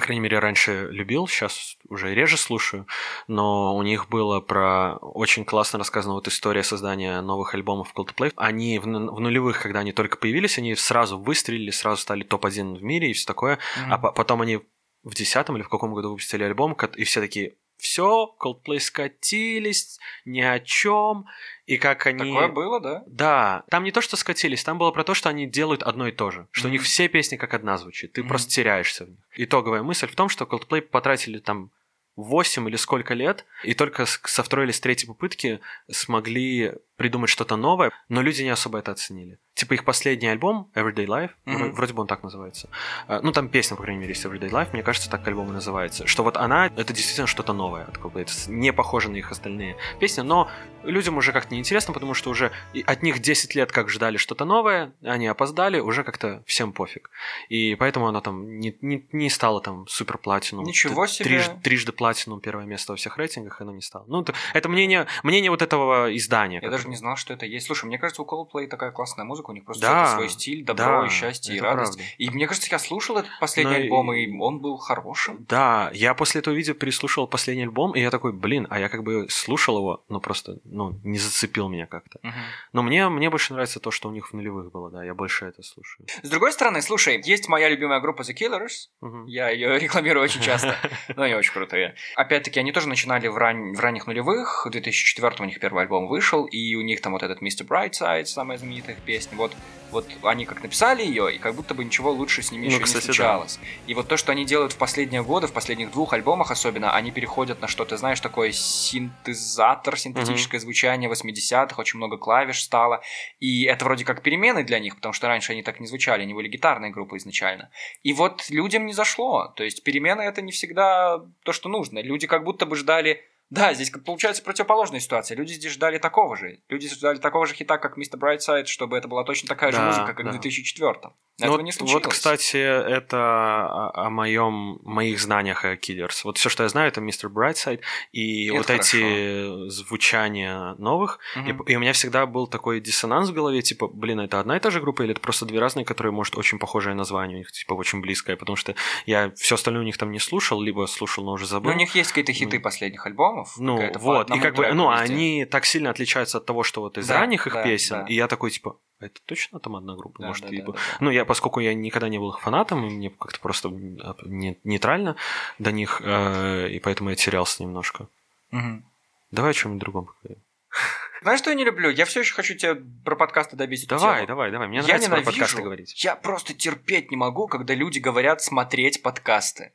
A: по крайней мере, раньше любил, сейчас уже реже слушаю, но у них было про очень классно рассказана вот история создания новых альбомов Coldplay. Они в, в нулевых, когда они только появились, они сразу выстрелили, сразу стали топ-1 в мире и все такое, mm-hmm. а потом они в десятом или в каком году выпустили альбом, и все такие, все, Coldplay скатились, ни о чем, и как они...
B: Такое было, да?
A: Да, там не то, что скатились, там было про то, что они делают одно и то же, что mm-hmm. у них все песни как одна звучит, ты mm-hmm. просто теряешься в них. Итоговая мысль в том, что Coldplay потратили там 8 или сколько лет, и только со второй или с третьей попытки смогли придумать что-то новое, но люди не особо это оценили. Типа их последний альбом, Everyday Life, mm-hmm. вроде бы он так называется. А, ну, там песня, по крайней мере, есть Everyday Life, мне кажется, так альбом и называется. Что вот она, это действительно что-то новое от это не похоже на их остальные песни, но людям уже как-то неинтересно, потому что уже от них 10 лет как ждали что-то новое, они опоздали, уже как-то всем пофиг. И поэтому она там не, не, не стала там супер платину.
B: Ничего себе!
A: Триж, трижды платину первое место во всех рейтингах, она не стала. Ну, это, это мнение, мнение вот этого издания.
B: Я даже не знал, что это есть. Слушай, мне кажется, у Coldplay такая классная музыка, у них просто да, свой стиль, добро да, и счастье, и радость. Правда. И мне кажется, я слушал этот последний Но альбом, и... и он был хорошим.
A: Да, я после этого видео переслушал последний альбом, и я такой, блин, а я как бы слушал его, ну просто, ну, не зацепил меня как-то.
B: Угу.
A: Но мне, мне больше нравится то, что у них в нулевых было, да, я больше это слушаю.
B: С другой стороны, слушай, есть моя любимая группа The Killers,
A: угу.
B: я ее [laughs] рекламирую очень часто, но они очень крутые. Опять-таки, они тоже начинали в, ран... в ранних нулевых, в 2004 у них первый альбом вышел, и у них там вот этот Mr. Brightside, самая знаменитая их песня, вот, вот они как написали ее, и как будто бы ничего лучше с ними ну, еще кстати, не случалось. Да. И вот то, что они делают в последние годы, в последних двух альбомах особенно, они переходят на что-то, знаешь, такое синтезатор, синтетическое mm-hmm. звучание 80-х, очень много клавиш стало, и это вроде как перемены для них, потому что раньше они так не звучали, они были гитарной группой изначально. И вот людям не зашло, то есть перемены это не всегда то, что нужно. Люди как будто бы ждали Да, здесь получается противоположная ситуация. Люди здесь ждали такого же. Люди ждали такого же хита, как Mr. Brightside, чтобы это была точно такая
A: Да,
B: же музыка, как
A: да.
B: в 2004
A: Ну
B: Этого
A: вот,
B: не случилось.
A: вот, кстати, это о, о моем, моих знаниях о Killers. Вот все, что я знаю, это Mr. Brightside и
B: Это
A: вот эти звучания новых. И,
B: Мгм.
A: и у меня всегда был такой диссонанс в голове, типа, блин, это одна и та же группа или это просто две разные, которые, может, очень похожее название у них, типа, очень близкое, потому что я все остальное у них там не слушал, либо слушал, но уже забыл.
B: Ну, у них есть какие-то хиты
A: Ну.
B: последних альбомов.
A: Ну,
B: какая-то по
A: вот, и как бы, ну,
B: везде.
A: они так сильно отличаются от того, что вот из
B: Да,
A: ранних их
B: да,
A: песен,
B: да.
A: и я такой, типа, это точно там одна группа?
B: Да,
A: Может,
B: да,
A: типа...
B: да, да, да.
A: Ну, я, поскольку я никогда не был их фанатом, и мне как-то просто а, не- нейтрально до них, э, и поэтому я терялся немножко.
B: Мгм.
A: Давай о чем-нибудь другом поговорим. [laughs]
B: Знаешь, что я не люблю? Я все еще хочу тебе про подкасты добить.
A: Давай, давай, давай. Мне
B: Я
A: нравится про
B: ненавижу.
A: подкасты говорить.
B: Я просто терпеть не могу, когда люди говорят смотреть подкасты.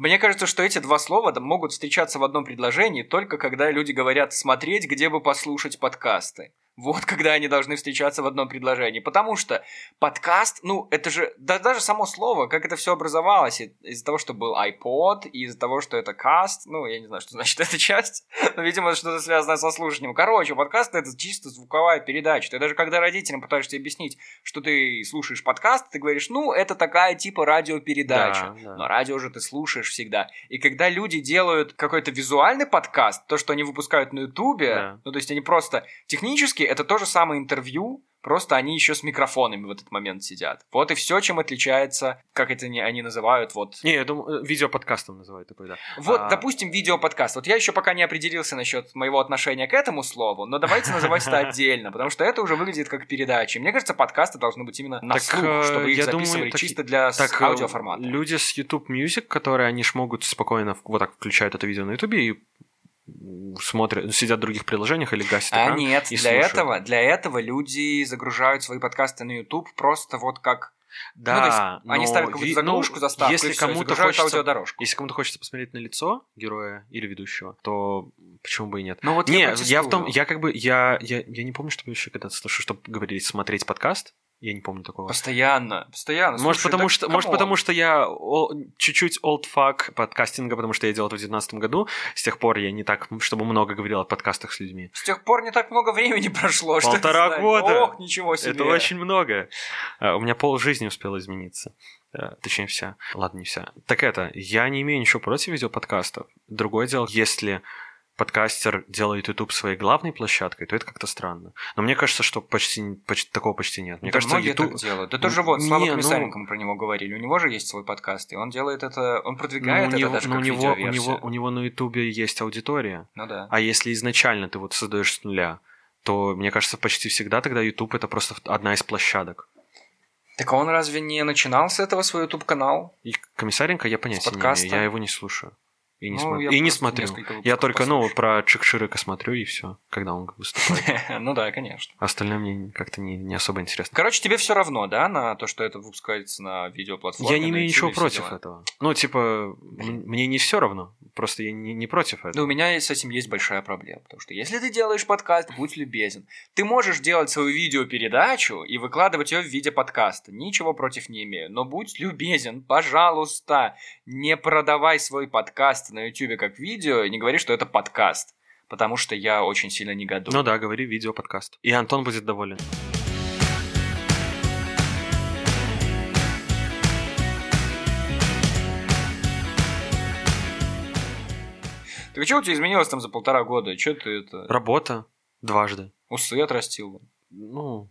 B: Мне кажется, что эти два слова могут встречаться в одном предложении только когда люди говорят смотреть, где бы послушать подкасты. Вот когда они должны встречаться в одном предложении. Потому что подкаст, ну, это же, да даже само слово, как это все образовалось, из-за того, что был iPod, из-за того, что это каст, ну, я не знаю, что значит [laughs] эта часть, но, видимо, что-то связанное со слушанием. Короче, подкаст это чисто звуковая передача. Ты даже когда родителям пытаешься объяснить, что ты слушаешь подкаст, ты говоришь, ну, это такая типа радиопередача.
A: Да, да.
B: Но радио же ты слушаешь всегда. И когда люди делают какой-то визуальный подкаст, то, что они выпускают на Ютубе,
A: Да.
B: ну, то есть они просто технически, это то же самое интервью, просто они еще с микрофонами в этот момент сидят. Вот и все, чем отличается, как это не- они называют, вот
A: Не, я думаю, э, видеоподкастом называют такой, да.
B: вот,
A: А,
B: допустим, видеоподкаст. Вот я еще пока не определился насчет моего отношения к этому слову, но давайте называть это [laughs] отдельно, потому что это уже выглядит как передача. Мне кажется, подкасты должны быть именно на
A: Так,
B: слух,
A: э,
B: чтобы их
A: я
B: записывали
A: думаю, так-
B: чисто для
A: Так, э,
B: аудиоформата.
A: люди с YouTube Music, которые они ж могут спокойно вот так включают это видео на YouTube и смотрят, сидят в других приложениях или гасят
B: А
A: экран
B: нет,
A: и
B: для
A: слушают.
B: этого, для этого люди загружают свои подкасты на YouTube просто вот как...
A: Да,
B: ну, есть они
A: но
B: ставят какую-то
A: ви-
B: заглушку,
A: ну,
B: заставку,
A: если кому-то хочется,
B: аудиодорожку.
A: если кому-то хочется посмотреть на лицо героя или ведущего, то почему бы и нет?
B: Ну вот
A: Не,
B: я,
A: я, в том, я как бы, я, я, я не помню, чтобы еще когда-то слышу, чтобы говорили смотреть подкаст, я не помню такого.
B: Постоянно, постоянно.
A: Может,
B: Слушай,
A: потому
B: да
A: что, может, потому что я о- чуть-чуть old fuck подкастинга, потому что я делал это в 2019 году. С тех пор я не так, чтобы много говорил о подкастах с людьми.
B: С тех пор не так много времени [laughs] прошло, что
A: Полтора
B: знаешь.
A: года.
B: Ох, ничего себе.
A: Это очень много. А, У меня пол жизни успела измениться. А, Точнее, вся. Ладно, не вся. Так это, я не имею ничего против видеоподкастов. Другое дело, если подкастер делает YouTube своей главной площадкой, то это как-то странно. Но мне кажется, что почти, почти такого почти нет. Мне
B: да
A: кажется,
B: многие
A: YouTube...
B: так делают. Да тоже вот, Слава
A: Не, ну-
B: Комиссаренко мы про него говорили. У него же есть свой подкаст, и он делает это, он
A: Ну,
B: продвигает
A: у
B: это
A: него,
B: даже
A: ну,
B: как
A: у, него, у, него, у него на Ютубе есть аудитория.
B: Ну да.
A: А если изначально ты вот создаешь с нуля, то, мне кажется, почти всегда тогда YouTube это просто одна из площадок.
B: Так он разве не начинал с этого свой YouTube-канал?
A: И Комиссаренко я понятия не имею, я его не слушаю. И не,
B: Ну,
A: смо-
B: я
A: и не смотрю. Я только, ну,
B: послушал.
A: про Чик Ширика смотрю, и все, когда он выступает. [laughs]
B: Ну да, конечно.
A: Остальное мне как-то не, не особо интересно.
B: Короче, тебе все равно, да, на то, что это выпускается на видеоплатформе?
A: Я не имею ничего против
B: дела?
A: этого. Ну, типа, мне не все равно. Просто я не, не против
B: Ну,
A: этого.
B: у меня с этим есть большая проблема. Потому что если ты делаешь подкаст, будь любезен. Ты можешь делать свою видеопередачу и выкладывать ее в виде подкаста. Ничего против не имею. Но будь любезен, пожалуйста, не продавай свой подкаст на YouTube как видео и не говори, что это подкаст. Потому что я очень сильно негодую.
A: Ну да, говори видео подкаст. И Антон будет доволен.
B: Так что у тебя изменилось там за полтора года? Че ты это...
A: Работа дважды.
B: Усы отрастил?
A: Ну,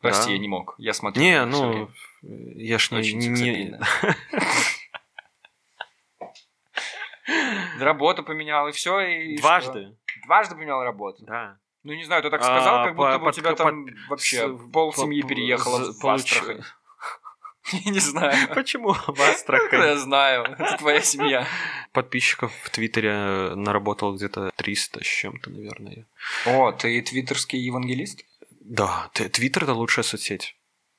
B: Прости,
A: Да.
B: я не мог. Я смотрю.
A: не, ну, я ж не...
B: Очень
A: не- [laughs] не-
B: сексапильно. Работу поменял, и все. И
A: Дважды.
B: что? Дважды поменял работу.
A: Да.
B: Ну, не знаю, ты так
A: А,
B: сказал, как будто бы у
A: под-
B: тебя
A: под-
B: там вообще
A: с-
B: пол
A: по-
B: семьи
A: по-
B: переехала
A: за-
B: в Астрахань. [laughs] Я не знаю. [laughs]
A: Почему в Астрахань?
B: я знаю? Это твоя семья. [laughs]
A: Подписчиков в Твиттере наработал где-то 300 с чем-то, наверное.
B: О, ты твиттерский евангелист?
A: Да, Твиттер это лучшая соцсеть.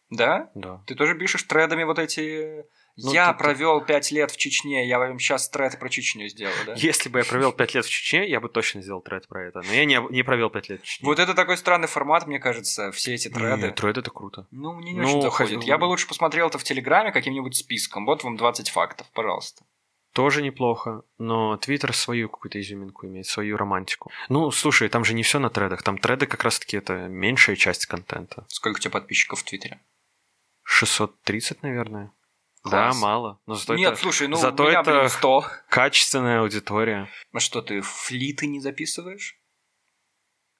B: Да?
A: Да.
B: Ты тоже пишешь тредами вот эти...
A: Ну,
B: я
A: ты-
B: провел пять лет в Чечне, я вам сейчас тред про Чечню сделаю, да?
A: Если бы я провел 5 лет в Чечне, я бы точно сделал тред про это. Но я не, не провел 5 лет в Чечне.
B: Вот это такой странный формат, мне кажется, все эти треды.
A: Нет, тред это круто.
B: Ну, мне не
A: Ну,
B: очень заходит. Я бы лучше посмотрел это в Телеграме каким-нибудь списком. Вот вам 20 фактов, пожалуйста.
A: тоже неплохо, но Твиттер свою какую-то изюминку имеет, свою романтику. Ну, слушай, там же не все на тредах, там треды как раз-таки это меньшая часть контента.
B: Сколько у тебя подписчиков в Твиттере?
A: 630, наверное.
B: Класс.
A: Да, мало. Но зато
B: Нет,
A: это
B: слушай, ну
A: зато
B: меня,
A: это-
B: блин, 100.
A: качественная аудитория.
B: А что, ты флиты не записываешь?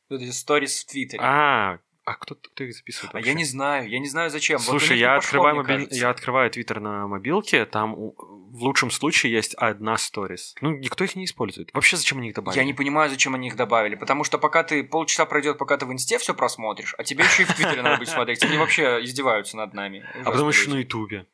B: Вот эти сторис в Твиттере.
A: А, а кто, кто их записывает
B: А
A: вообще?
B: я не знаю, я не знаю зачем. Вот
A: Слушай,
B: них
A: я
B: пошло,
A: открываю, мобиль-
B: кажется.
A: я открываю Твиттер на мобилке, там в лучшем случае есть одна сторис. Ну, никто их не использует. Вообще, зачем они их добавили?
B: Я не понимаю, зачем они их добавили. Потому что пока ты полчаса пройдет, пока ты в инсте все просмотришь, а тебе еще и в Твиттере надо будет смотреть. Они вообще издеваются над нами.
A: А что
B: люди.
A: на Ютубе.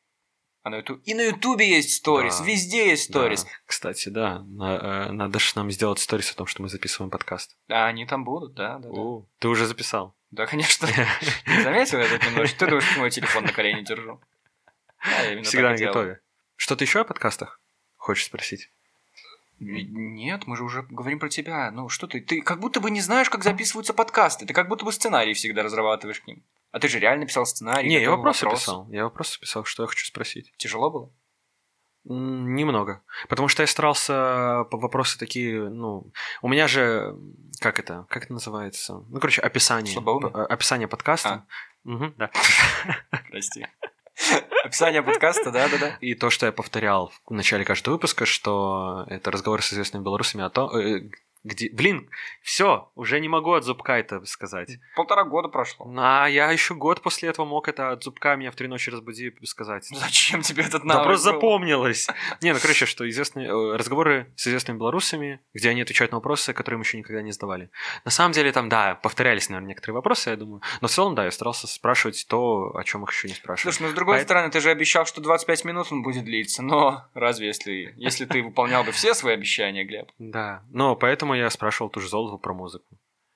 B: А на Ютубе- И на Ютубе есть сторис,
A: Да.
B: везде есть сторис.
A: Да. Кстати, да. на- э, надо же нам сделать сторис о том, что мы записываем подкаст.
B: А они там будут, да, да, да.
A: О, ты уже записал.
B: Да, конечно. [laughs] Заметил я тут немножко? Ты думаешь, что мой телефон на колени держу? Да,
A: Всегда на готове. Что-то еще о подкастах? Хочешь спросить?
B: Нет, мы же уже говорим про тебя. Ну что ты? Ты как будто бы не знаешь, как записываются подкасты. Ты как будто бы сценарий всегда разрабатываешь к ним. А ты же реально писал сценарий.
A: не, я вопросы
B: вопросы.
A: писал. Я вопросы писал, что я хочу спросить.
B: Тяжело было?
A: Немного. Потому что я старался по вопросы такие, ну, у меня же, как это, как это называется? Ну, короче, описание.
B: Слабоумие?
A: П- описание подкаста. Мгм, да.
B: Прости. [laughs] Описание подкаста, да-да-да.
A: И то, что я повторял в начале каждого выпуска, что это разговор с известными белорусами о том, э, где... Блин, все, уже не могу от зубка это сказать.
B: Полтора года прошло.
A: А я еще год после этого мог это от зубка меня в три ночи разбуди сказать.
B: Зачем тебе этот
A: Да
B: навык
A: просто
B: был?
A: запомнилось. Не, ну короче, что известные э, разговоры с известными белорусами, где они отвечают на вопросы, которые мы еще никогда не задавали. На самом деле там, да, повторялись, наверное, некоторые вопросы, я думаю. Но в целом, да, я старался спрашивать то, о чем их еще не спрашивали.
B: Слушай, ну с другой стороны, ты же обещал, что 25 минут он будет длиться. Но разве если, если ты выполнял бы все свои обещания, Глеб?
A: Да, но поэтому я спрашивал ту же Золотову про музыку.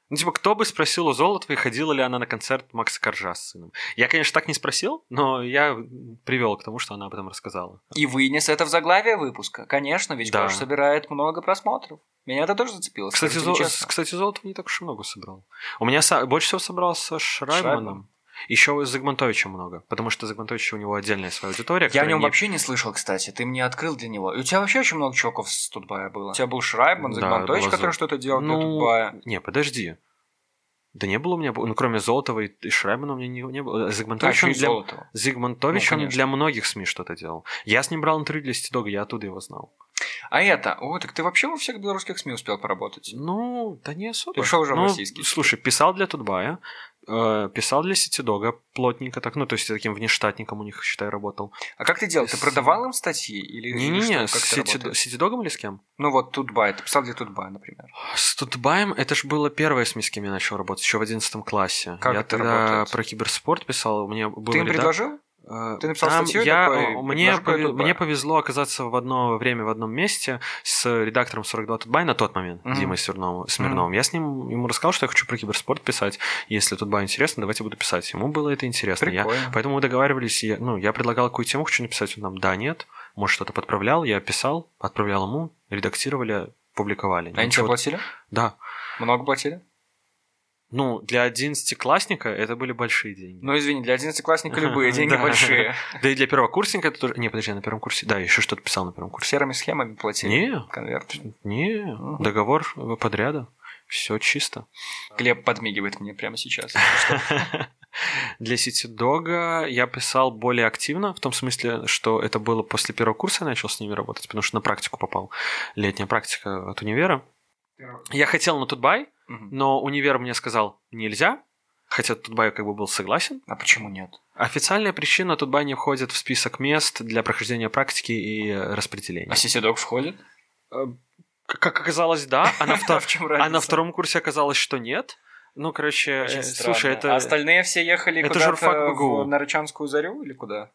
A: Ну, типа, кто бы спросил у Золотовой, ходила ли она на концерт Макса Коржа с сыном? Я, конечно, так не спросил, но я привел к тому, что она об этом рассказала.
B: И вынес это в заглавие выпуска. Конечно, ведь
A: Да.
B: Гош собирает много просмотров. Меня это тоже зацепило.
A: Кстати,
B: честно.
A: кстати, Золотов не так уж и много собрал. У меня са- больше всего собрал со Шрайбманом.
B: Шрайбман.
A: Еще с Загмантовичем много, потому что Загмантович у него отдельная своя аудитория.
B: Я о нем
A: не-
B: вообще не слышал, кстати. Ты мне открыл для него. И у тебя вообще очень много чуваков с Тутбая было. У тебя был Шрайбман,
A: Да,
B: Загмантович,
A: было
B: который что-то делал для
A: Ну,
B: Тутбая.
A: Не, подожди. Да не было у меня, ну, кроме Золотова и и Шрайбмана у меня не, не было.
B: А,
A: Зигмантович,
B: еще
A: он для...
B: Золотого.
A: Зигмантович,
B: Ну,
A: он для многих СМИ что-то делал. Я с ним брал интервью для Стидога, я оттуда его знал.
B: А это, о, так ты вообще во всех белорусских СМИ успел поработать?
A: Ну, да не особо.
B: Перешел уже в
A: ну,
B: российский.
A: Слушай, писал для Тутбая, э, писал для Ситидога плотненько так, ну, то есть таким внештатником у них, считай, работал.
B: А как ты делал? Ты продавал им статьи? Или,
A: Не-не-не, с Сити-? Ситидогом или с кем?
B: Ну вот Тутбай, ты писал для Тутбая, например.
A: С Тутбаем это же было первое СМИ, с кем я начал работать, еще в 11 классе.
B: Как
A: я
B: это
A: тогда
B: работает?
A: про киберспорт писал, у меня был
B: ты им
A: редак-
B: предложил?
A: Э,
B: Ты написал
A: там
B: статью
A: я,
B: такой,
A: мне,
B: предложи про
A: пове-
B: Тутбая.
A: мне повезло оказаться в одно время в одном месте с редактором 42 Тутбай на тот момент,
B: Мгм.
A: Димой Смирновым. Смирновым. Я с ним ему рассказал, что я хочу про киберспорт писать. Если Тутбай интересно, давайте буду писать. Ему было это интересно. Я- поэтому мы договаривались, я, ну, я предлагал какую тему хочу написать, он нам да, нет, может что-то подправлял, я писал, отправлял ему, редактировали, публиковали.
B: А они тебе платили?
A: Да.
B: Много платили?
A: Ну, для 11-классника это были большие деньги.
B: Ну, извини, для 11-классника любые [laughs] деньги большие. [laughs]
A: Да и для первокурсника это тоже... Не, подожди, на первом курсе... Да, еще что-то писал на первом курсе.
B: Серыми схемами платили.
A: Не,
B: Конверт.
A: не, договор подряда. Все чисто.
B: Глеб подмигивает мне прямо сейчас. [laughs]
A: Для Ситидога я писал более активно, в том смысле, что это было после первого курса, я начал с ними работать, потому что на практику попал. Летняя практика от универа. Я хотел на
B: Tut.by,
A: Но универ мне сказал нельзя, хотя Tut.by как бы был согласен.
B: А почему нет?
A: Официальная причина Tut.by не входит в список мест для прохождения практики и э, распределения.
B: А CityDog входит?
A: Э, Как оказалось, да, а на, [laughs] втор- а на втором курсе оказалось, что нет. Ну, короче,
B: Очень
A: э,
B: странно.
A: слушай, это...
B: А остальные все ехали
A: это
B: куда-то
A: журфак МГУ.
B: в Нарочанскую зарю или куда?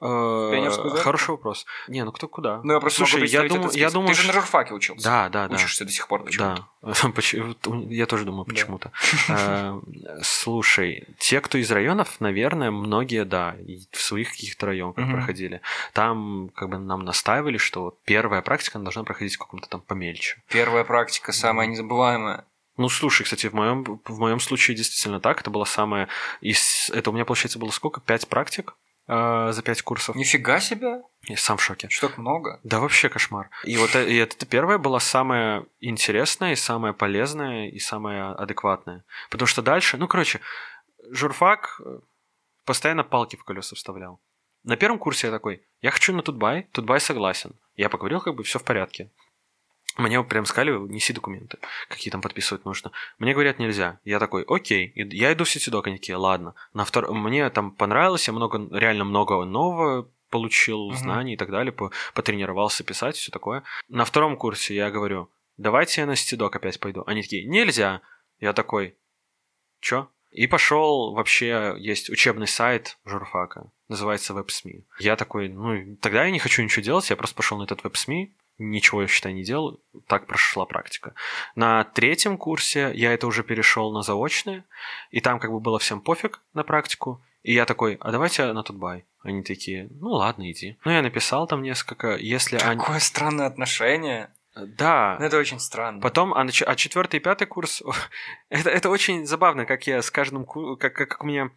A: Э,
B: пионерскую?
A: Хороший вопрос. Не, ну кто куда?
B: Ну, я просто могу
A: Слушай, я
B: представить
A: думаю,
B: этот
A: я думаю,
B: Ты же на журфаке учился.
A: Да, да, да.
B: Учишься до сих пор почему-то.
A: Да, [laughs] я тоже думаю, почему-то. [laughs] Э, Слушай, те, кто из районов, наверное, многие, да, в своих каких-то районах проходили. Там как бы нам настаивали, что первая практика должна проходить в каком-то там помельче.
B: Первая практика самая незабываемая.
A: Ну, слушай, кстати, в моем, в моем случае действительно так. Это была самая... Из... Это у меня, получается, было сколько? Пять практик? Э, за пять курсов.
B: Нифига себе.
A: Я сам в шоке.
B: Что так много?
A: Да вообще кошмар. И вот э- и это первое было самое интересное, и самое полезное, и самое адекватное. Потому что дальше, ну, короче, журфак э, постоянно палки в колеса вставлял. На первом курсе я такой, я хочу на Тутбай, Тутбай согласен. Я поговорил, как бы все в порядке. Мне прям сказали, неси документы, какие там подписывать нужно. Мне говорят, нельзя. Я такой, окей. И Я иду в сетидок, они такие, ладно. На втор... Мне там понравилось, я много, реально много нового получил
B: Мгм.
A: знаний и так далее, по- потренировался писать, все такое. На втором курсе я говорю, давайте я на сетидок опять пойду. Они такие, нельзя. Я такой, чё? И пошел, вообще есть учебный сайт журфака, называется WebSME. Я такой, ну, тогда я не хочу ничего делать, я просто пошел на этот WebSME, ничего, я считай, не делал, так прошла практика. На третьем курсе я это уже перешел на заочное, и там как бы было всем пофиг на практику, и я такой, а давайте на Тутбай. Они такие, ну ладно, иди. Ну, я написал там несколько, если они...
B: Какое странное отношение.
A: Да,
B: Ну, это очень странно.
A: Потом, а, а четвертый и пятый курс, [laughs] это, это очень забавно, как я с каждым, ку- как, как у меня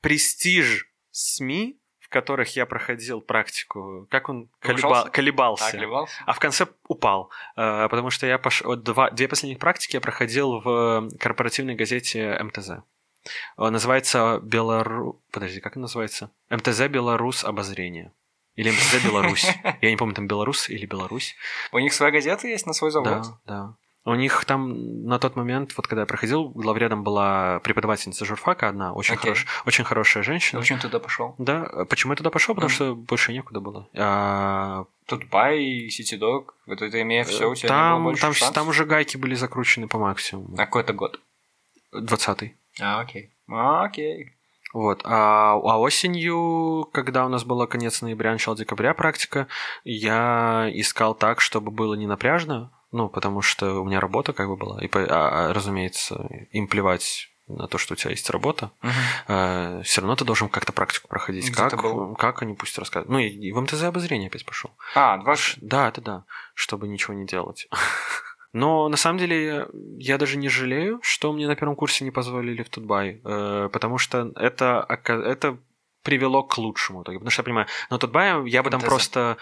A: престиж СМИ, которых я проходил практику, как он колеба- колебался.
B: Так, ливался?
A: А в конце упал, э, потому что я пошел... Два, две последних практики я проходил в корпоративной газете МТЗ. Э, Называется Белару... Подожди, как она называется? МТЗ Беларус обозрение. Или МТЗ Беларусь. [laughs] Я не помню, там Беларусь или Беларусь.
B: У них своя газета есть на свой завод?
A: Да, да. У них там на тот момент, вот когда я проходил, главредом была преподавательница журфака одна, очень,
B: Окей.
A: хорош, очень хорошая
B: Ты
A: женщина.
B: почему туда пошел?
A: Да, а почему я туда пошел? Потому
B: Мгм.
A: что больше некуда было. А,
B: Тут Бай, Ситидок, вот это имея все, у тебя не было
A: там,
B: больше
A: там,
B: шансов?
A: там уже гайки были закручены по максимуму.
B: А какой это год?
A: 20-й.
B: А, окей. А, окей.
A: Вот. А, а осенью, когда у нас было конец ноября, начало декабря практика, я искал так, чтобы было не напряжно, ну, потому что у меня работа как бы была, и, а, а, разумеется, им плевать на то, что у тебя есть работа, все равно ты должен как-то практику проходить.
B: Где
A: Как,
B: был?
A: как они пусть рассказывают. Ну, и, и в МТЗ обозрение опять пошел.
B: А, два...
A: Да, это да, чтобы ничего не делать. [laughs] Но на самом деле я даже не жалею, что мне на первом курсе не позволили в Тутбай, э, потому что это, это привело к лучшему. Потому что я понимаю, на Тутбай я бы там
B: МТЗ.
A: просто...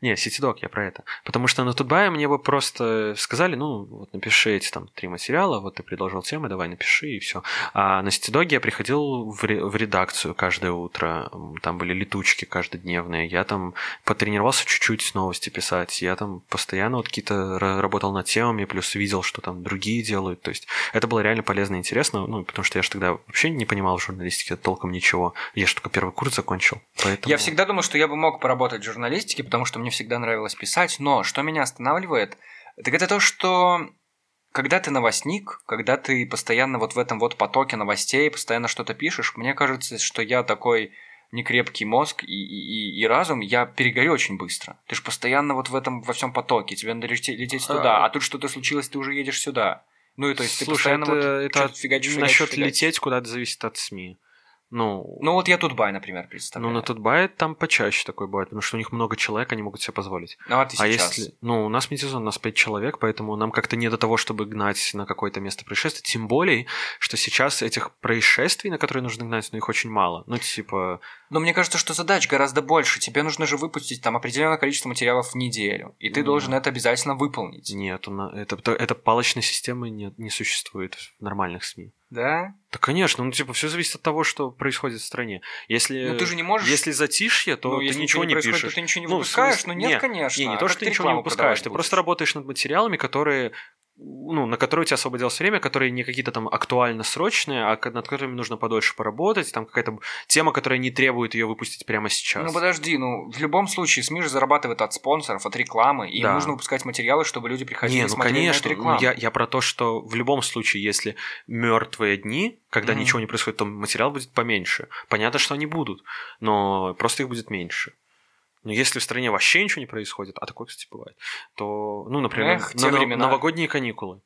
A: Не, Ситидок, я про это. Потому что на Тутбае мне бы просто сказали, ну, вот напиши эти там три материала, вот ты предложил темы, давай напиши, и все. А на Ситидоге я приходил в, ре- в редакцию каждое утро, там были летучки каждодневные, я там потренировался чуть-чуть новости писать, я там постоянно вот какие-то ра- работал над темами, плюс видел, что там другие делают, то есть это было реально полезно и интересно, ну, потому что я же тогда вообще не понимал в журналистике толком ничего, я же только первый курс закончил, поэтому...
B: Я всегда думал, что я бы мог поработать в журналистике, потому что мне всегда нравилось писать, но что меня останавливает, так это то, что когда ты новостник, когда ты постоянно вот в этом вот потоке новостей, постоянно что-то пишешь, мне кажется, что я такой некрепкий мозг и, и, и- и разум, я перегорю очень быстро. Ты же постоянно вот в этом во всем потоке, тебе надо лететь, лететь туда,
A: А.
B: а тут что-то случилось, ты уже едешь сюда. Ну и то есть ты
A: Слушай,
B: постоянно
A: это,
B: вот
A: это
B: фигачишь, фигачишь,
A: насчет
B: фигачишь.
A: лететь куда-то зависит от СМИ. Ну,
B: Ну вот я тут бай, например,
A: ну,
B: представляю.
A: на Тутбае там почаще такое бывает, потому что у них много человек, они могут себе позволить.
B: Ну, а ты
A: А
B: сейчас.
A: если... Ну, у нас медиазон, у нас пять человек, поэтому нам как-то не до того, чтобы гнать на какое-то место происшествия. Тем более, что сейчас этих происшествий, на которые нужно гнать, ну, их очень мало. Ну, типа...
B: Но мне кажется, что задач гораздо больше. Тебе нужно же выпустить там определенное количество материалов в неделю. И ты
A: Ну.
B: должен это обязательно выполнить.
A: Нет, это, это палочной системы не, не существует в нормальных СМИ.
B: Да?
A: Да, конечно, ну, типа, все зависит от того, что происходит в стране. Если,
B: Ну ты же не можешь...
A: если затишье, то
B: ну,
A: ты
B: если
A: ничего не пишешь.
B: то ты ничего не
A: Ну,
B: выпускаешь?
A: смысле-
B: Ну нет,
A: не,
B: конечно.
A: Не, не
B: А
A: то,
B: как
A: что ты ничего не выпускаешь, ты
B: будешь?
A: просто работаешь над материалами, которые ну, на которые у тебя освободилось время, которые не какие-то там актуально срочные, а над которыми нужно подольше поработать, там какая-то тема, которая не требует ее выпустить прямо сейчас.
B: Ну подожди, ну в любом случае СМИ же зарабатывает от спонсоров, от рекламы, и
A: Да.
B: нужно выпускать материалы, чтобы люди приходили
A: не, ну
B: смотрели на
A: конечно,
B: эту
A: ну,
B: рекламу.
A: я, я про то, что в любом случае, если мертвые дни, когда
B: Мгм.
A: ничего не происходит, то материал будет поменьше. Понятно, что они будут, но просто их будет меньше. Но если в стране вообще ничего не происходит, а такое, кстати, бывает, то, ну, например,
B: Эх,
A: на-
B: времена.
A: новогодние каникулы.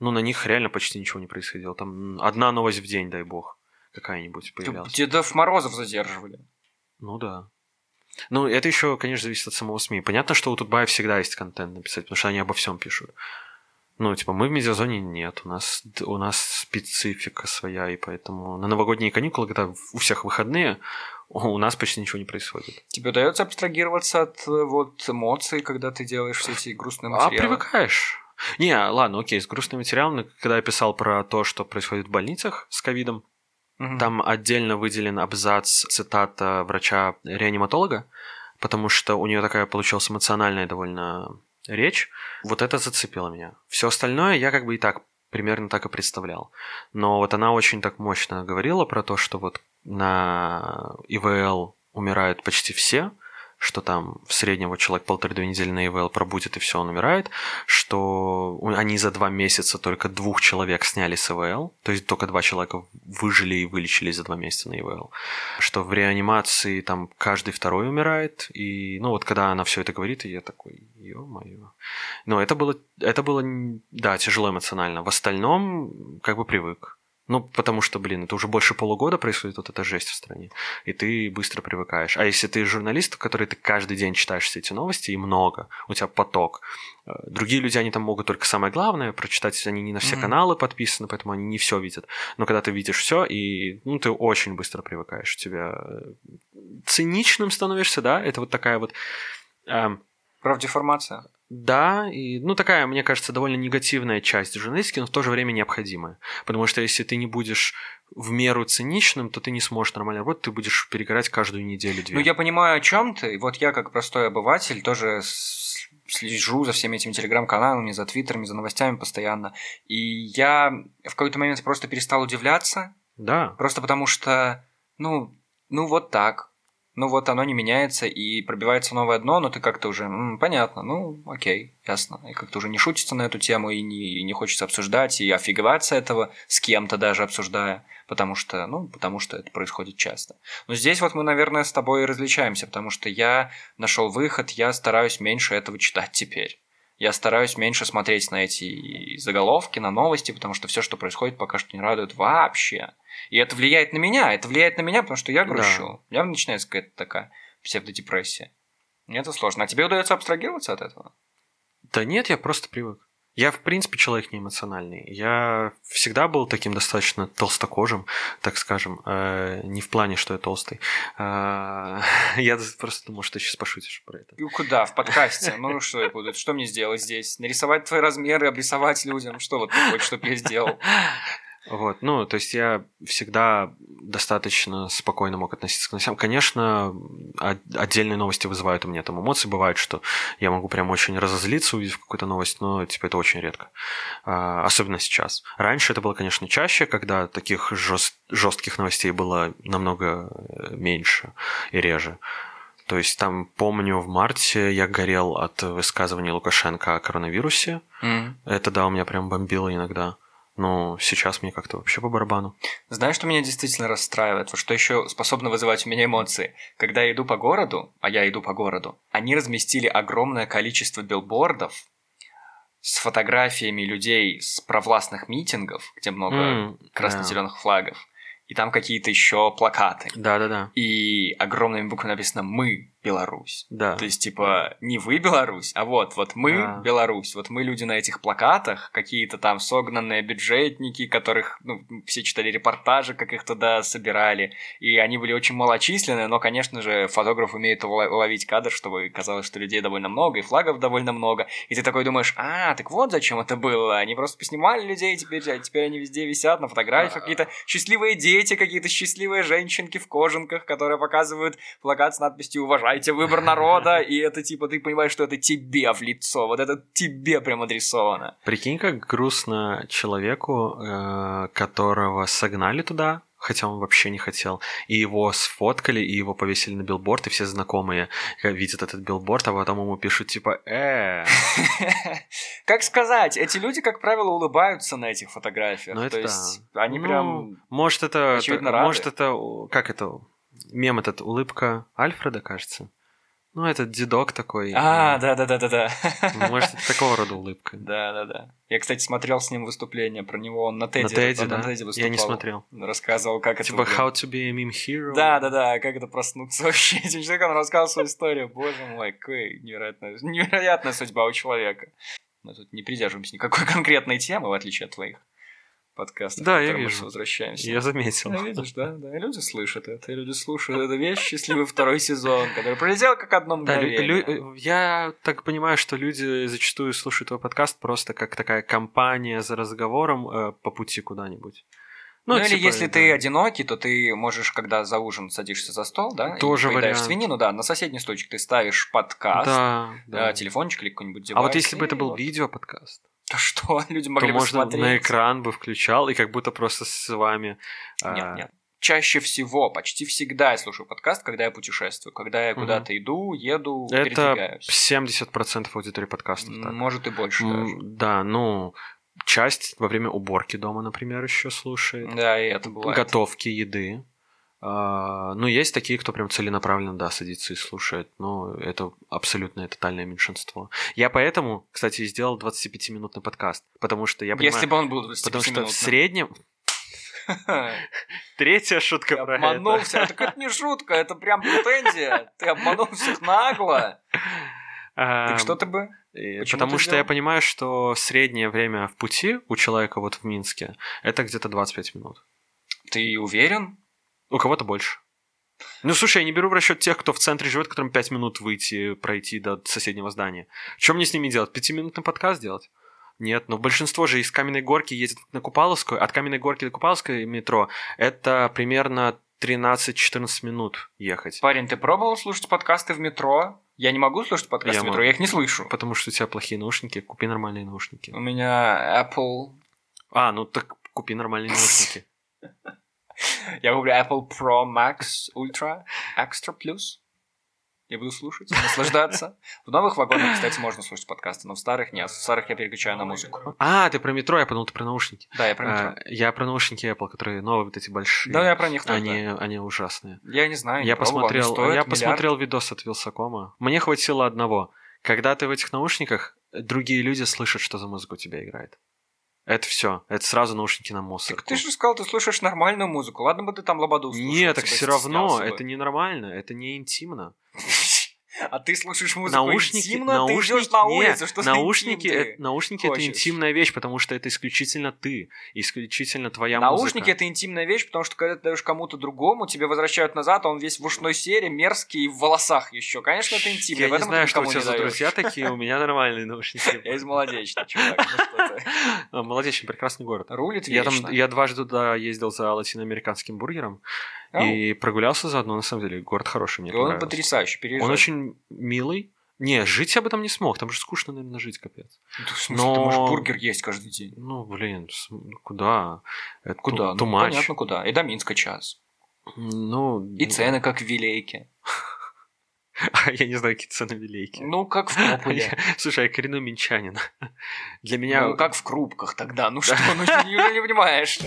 A: Ну, на них реально почти ничего не происходило. Там одна новость в день, дай бог, какая-нибудь появлялась.
B: Дедов Морозов задерживали.
A: Ну да. Ну, это еще, конечно, зависит от самого СМИ. Понятно, что у Тутбая всегда есть контент написать, потому что они обо всем пишут. Ну, типа, мы в медиазоне нет, у нас, у нас специфика своя, и поэтому на новогодние каникулы, когда у всех выходные, у нас почти ничего не происходит.
B: Тебе удается абстрагироваться от э, вот эмоций, когда ты делаешь все эти грустные материалы?
A: А привыкаешь. Не, ладно, окей, с грустными материалами, когда я писал про то, что происходит в больницах с ковидом, угу. там отдельно выделен абзац цитата врача-реаниматолога, потому что у нее такая получилась эмоциональная довольно речь. Вот это зацепило меня. Все остальное я как бы и так примерно так и представлял. Но вот она очень так мощно говорила про то, что вот на ИВЛ умирают почти все, что там в среднем вот человек полторы-две недели на ИВЛ пробудет и все, он умирает, что они за два месяца только двух человек сняли с ИВЛ, то есть только два человека выжили и вылечились за два месяца на ИВЛ, что в реанимации там каждый второй умирает, и ну вот когда она все это говорит, и я такой, ё-моё. Но это было, это было, да, тяжело эмоционально. В остальном как бы привык. Ну, потому что, блин, это уже больше полугода происходит вот эта жесть в стране, и ты быстро привыкаешь. А если ты журналист, который ты каждый день читаешь все эти новости, и много, у тебя поток. Э, другие люди, они там могут только самое главное прочитать, они не на все mm-hmm. каналы подписаны, поэтому они не все видят. Но когда ты видишь все, и ну, ты очень быстро привыкаешь, у тебя э, циничным становишься, да, это вот такая вот...
B: Эм, Правдеформация.
A: Да, и, ну, такая, мне кажется, довольно негативная часть журналистики, но в то же время необходимая. Потому что если ты не будешь в меру циничным, то ты не сможешь нормально работать, ты будешь перегорать каждую неделю-две.
B: Ну, я понимаю, о чем ты. Вот я, как простой обыватель, тоже слежу за всеми этими телеграм-каналами, за твиттерами, за новостями постоянно. И я в какой-то момент просто перестал удивляться.
A: Да.
B: Просто потому что, ну, ну вот так ну вот оно не меняется, и пробивается новое дно, но ты как-то уже, м, понятно, ну окей, ясно. И как-то уже не шутится на эту тему, и не, и не хочется обсуждать, и офигеваться этого, с кем-то даже обсуждая, потому что, ну, потому что это происходит часто. Но здесь вот мы, наверное, с тобой различаемся, потому что я нашел выход, я стараюсь меньше этого читать теперь. Я стараюсь меньше смотреть на эти заголовки, на новости, потому что все, что происходит, пока что не радует вообще. И это влияет на меня, это влияет на меня, потому что я грущу. Да. У меня начинается какая-то такая псевдодепрессия. И это сложно. А тебе удается абстрагироваться от этого?
A: Да нет, я просто привык. Я, в принципе, человек не эмоциональный. Я всегда был таким достаточно толстокожим, так скажем. Э, не в плане, что я толстый. Э, [laughs] я просто думал, что ты сейчас пошутишь про это.
B: И куда? В подкасте? Ну, что я буду? Что мне сделать здесь? Нарисовать твои размеры, обрисовать людям? Что вот ты хочешь, чтобы я сделал?
A: Вот, ну, то есть я всегда достаточно спокойно мог относиться к новостям. Конечно, отдельные новости вызывают у меня там эмоции. Бывает, что я могу прям очень разозлиться, увидев какую-то новость, но, типа, это очень редко. А, особенно сейчас. Раньше это было, конечно, чаще, когда таких жест... жестких новостей было намного э, меньше и реже. То есть там, помню, в марте я горел от высказывания Лукашенко о коронавирусе. Mm. Это, да, у меня прям бомбило иногда. Но сейчас мне как-то вообще по барабану.
B: Знаешь, что меня действительно расстраивает? Вот что еще способно вызывать у меня эмоции? Когда я иду по городу, а я иду по городу, они разместили огромное количество билбордов с фотографиями людей с провластных митингов, где много mm, красно-зеленых yeah. флагов, и там какие-то еще плакаты.
A: Да-да-да.
B: И огромными буквами написано «Мы Беларусь».
A: Да.
B: То есть, типа, не вы Беларусь, а вот, вот мы да. Беларусь. Вот мы люди на этих плакатах, какие-то там согнанные бюджетники, которых, ну, все читали репортажи, как их туда собирали. И они были очень малочисленные, но, конечно же, фотограф умеет уловить кадр, чтобы казалось, что людей довольно много, и флагов довольно много. И ты такой думаешь, а, так вот зачем это было. Они просто поснимали людей, теперь, а теперь они везде висят на фотографиях, какие-то счастливые дети, какие-то счастливые женщинки в кожанках, которые показывают плакат с надписью «Уважай выбираете выбор народа, и это типа ты понимаешь, что это тебе в лицо, вот это тебе прям адресовано.
A: Прикинь, как грустно человеку, э, которого согнали туда, хотя он вообще не хотел. И его сфоткали, и его повесили на билборд, и все знакомые видят этот билборд, а потом ему пишут типа «э». [laughs]
B: Как сказать, эти люди, как правило, улыбаются на этих фотографиях. Ну, это То есть они ну, прям
A: Может, это... Может, это... Как это? Мем этот улыбка Альфреда, кажется. Ну, этот дедок такой.
B: А, да-да-да-да-да.
A: Ну, может, это такого рода улыбка. [laughs]
B: Да-да-да. Я, кстати, смотрел с ним выступление про него. Он на Теди,
A: на Теди, да?
B: на Теди
A: выступал. Я не смотрел.
B: Рассказывал, как
A: типа это... Типа How to be a meme hero.
B: Да-да-да, как это проснуться вообще. [laughs] Этим человеком он рассказывал свою историю. Боже мой, какая невероятная, невероятная судьба у человека. Мы тут не придерживаемся никакой [laughs] конкретной темы, в отличие от твоих подкастов.
A: Да, я
B: которым мы
A: вижу.
B: возвращаемся.
A: Я заметил.
B: Да, видишь, да, да, и люди слышат это, и люди слушают эту вещь [laughs] «Счастливый второй сезон», который пролетел как одно
A: Да, лю-
B: мгновение.
A: я так понимаю, что люди зачастую слушают твой подкаст просто как такая компания за разговором э, по пути куда-нибудь.
B: Ну, или
A: типа,
B: если
A: да.
B: ты одинокий, то ты можешь, когда за ужин садишься за стол, да,
A: Тоже
B: и поедаешь
A: вариант.
B: свинину, да, на соседний стульчик ты ставишь подкаст,
A: Да,
B: да,
A: да.
B: телефончик или какой-нибудь
A: А
B: девайс.
A: вот если бы это был
B: вот.
A: видео-подкаст,
B: То [laughs] что, люди
A: то
B: могли бы
A: можно
B: смотреть.
A: на экран бы включал, и как будто просто с вами... а,
B: Нет, нет. Чаще всего, почти всегда я слушаю подкаст, когда я путешествую, когда я куда-то иду, еду,
A: Это
B: передвигаюсь.
A: 70% аудитории подкастов так.
B: Может и больше
A: М,
B: даже.
A: Да, ну, часть во время уборки дома, например, еще слушает.
B: Да, и это бывает.
A: Готовки еды. А, ну, есть такие, кто прям целенаправленно, да, садится и слушает. Но это абсолютное тотальное меньшинство. Я поэтому, кстати, сделал 25-минутный подкаст. Потому что я понимаю...
B: Если бы он был 25
A: Потому что в среднем... [laughs] Третья шутка
B: Ты
A: про
B: обманул
A: это.
B: всех. Так это не шутка, это прям претензия. Ты обманул всех нагло. Так что ты бы? почему
A: Потому что я понимаю, что среднее время в пути у человека вот в Минске это где-то 25 минут.
B: Ты уверен?
A: У кого-то больше. Ну, слушай, я не беру в расчет тех, кто в центре живет, которым 5 минут выйти, пройти до соседнего здания. Что мне с ними делать? Пятиминутный подкаст делать? Нет, но большинство же из Каменной Горки ездит на Купаловскую. От Каменной Горки до Купаловской метро это примерно 13-14 минут ехать.
B: Парень, ты пробовал слушать подкасты в метро? Я не могу слушать подкасты
A: Я
B: в метро,
A: могу.
B: я их не слышу.
A: Потому что у тебя плохие наушники, купи нормальные наушники.
B: У меня Apple...
A: А, ну так купи нормальные наушники. [laughs] [laughs]
B: Я куплю Apple Pro Max Ultra Extra Plus. Я буду слушать, наслаждаться. В новых вагонах, кстати, можно слушать подкасты, но в старых нет. В старых я переключаю на музыку.
A: А, ты про метро, я подумал, ты про наушники.
B: Да, я про метро.
A: А, я про наушники Apple, которые новые, вот эти большие.
B: Да, я про них тоже.
A: Они, они ужасные.
B: Я не знаю, не
A: Я
B: пробовал, они
A: посмотрел,
B: стоят
A: я
B: миллиард.
A: посмотрел видос от Вилсакома. Мне хватило одного. Когда ты в этих наушниках, другие люди слышат, что за музыка у тебя играет. Это все. Это сразу наушники на мусор.
B: Так ты же сказал, ты слушаешь нормальную музыку. Ладно бы ты там лободу слушал.
A: Нет, так все равно,
B: бы.
A: это ненормально, это не интимно. [laughs]
B: А ты слушаешь музыку
A: наушники,
B: интимно,
A: наушники,
B: ты идешь на улицу, что
A: наушники,
B: интим
A: это, наушники это
B: хочешь?
A: интимная вещь, потому что это исключительно ты, исключительно твоя
B: Наушники
A: музыка.
B: это интимная вещь, потому что когда ты даешь кому-то другому, тебе возвращают назад, а он весь в ушной сере, мерзкий и в волосах еще. Конечно, это интимно.
A: Я не знаю, что у тебя за друзья такие, у меня нормальные наушники.
B: Я [laughs] из молодечной, чувак. ну. [laughs]
A: А, Молодечный, прекрасный город.
B: Рулит
A: Я там, я дважды туда ездил за латиноамериканским бургером и прогулялся заодно. На самом деле, город хороший, мне
B: он потрясающий.
A: Он очень милый. Не, жить я бы там не смог, там же скучно, наверное, жить, капец.
B: Ну, В смысле,
A: Но-
B: ты можешь бургер есть каждый день.
A: Ну, блин, куда? Это
B: Куда?
A: ту-
B: Ну,
A: too much.
B: понятно, куда. И до Минска час.
A: Ну,
B: И цены, как в Вилейке. [laughs]
A: Я не знаю, какие цены велики.
B: Ну, как в Тополе. [laughs]
A: Слушай, я коренной минчанин. [laughs] Для меня...
B: Ну, как в крупках тогда. Ну что, ну неужели не понимаешь?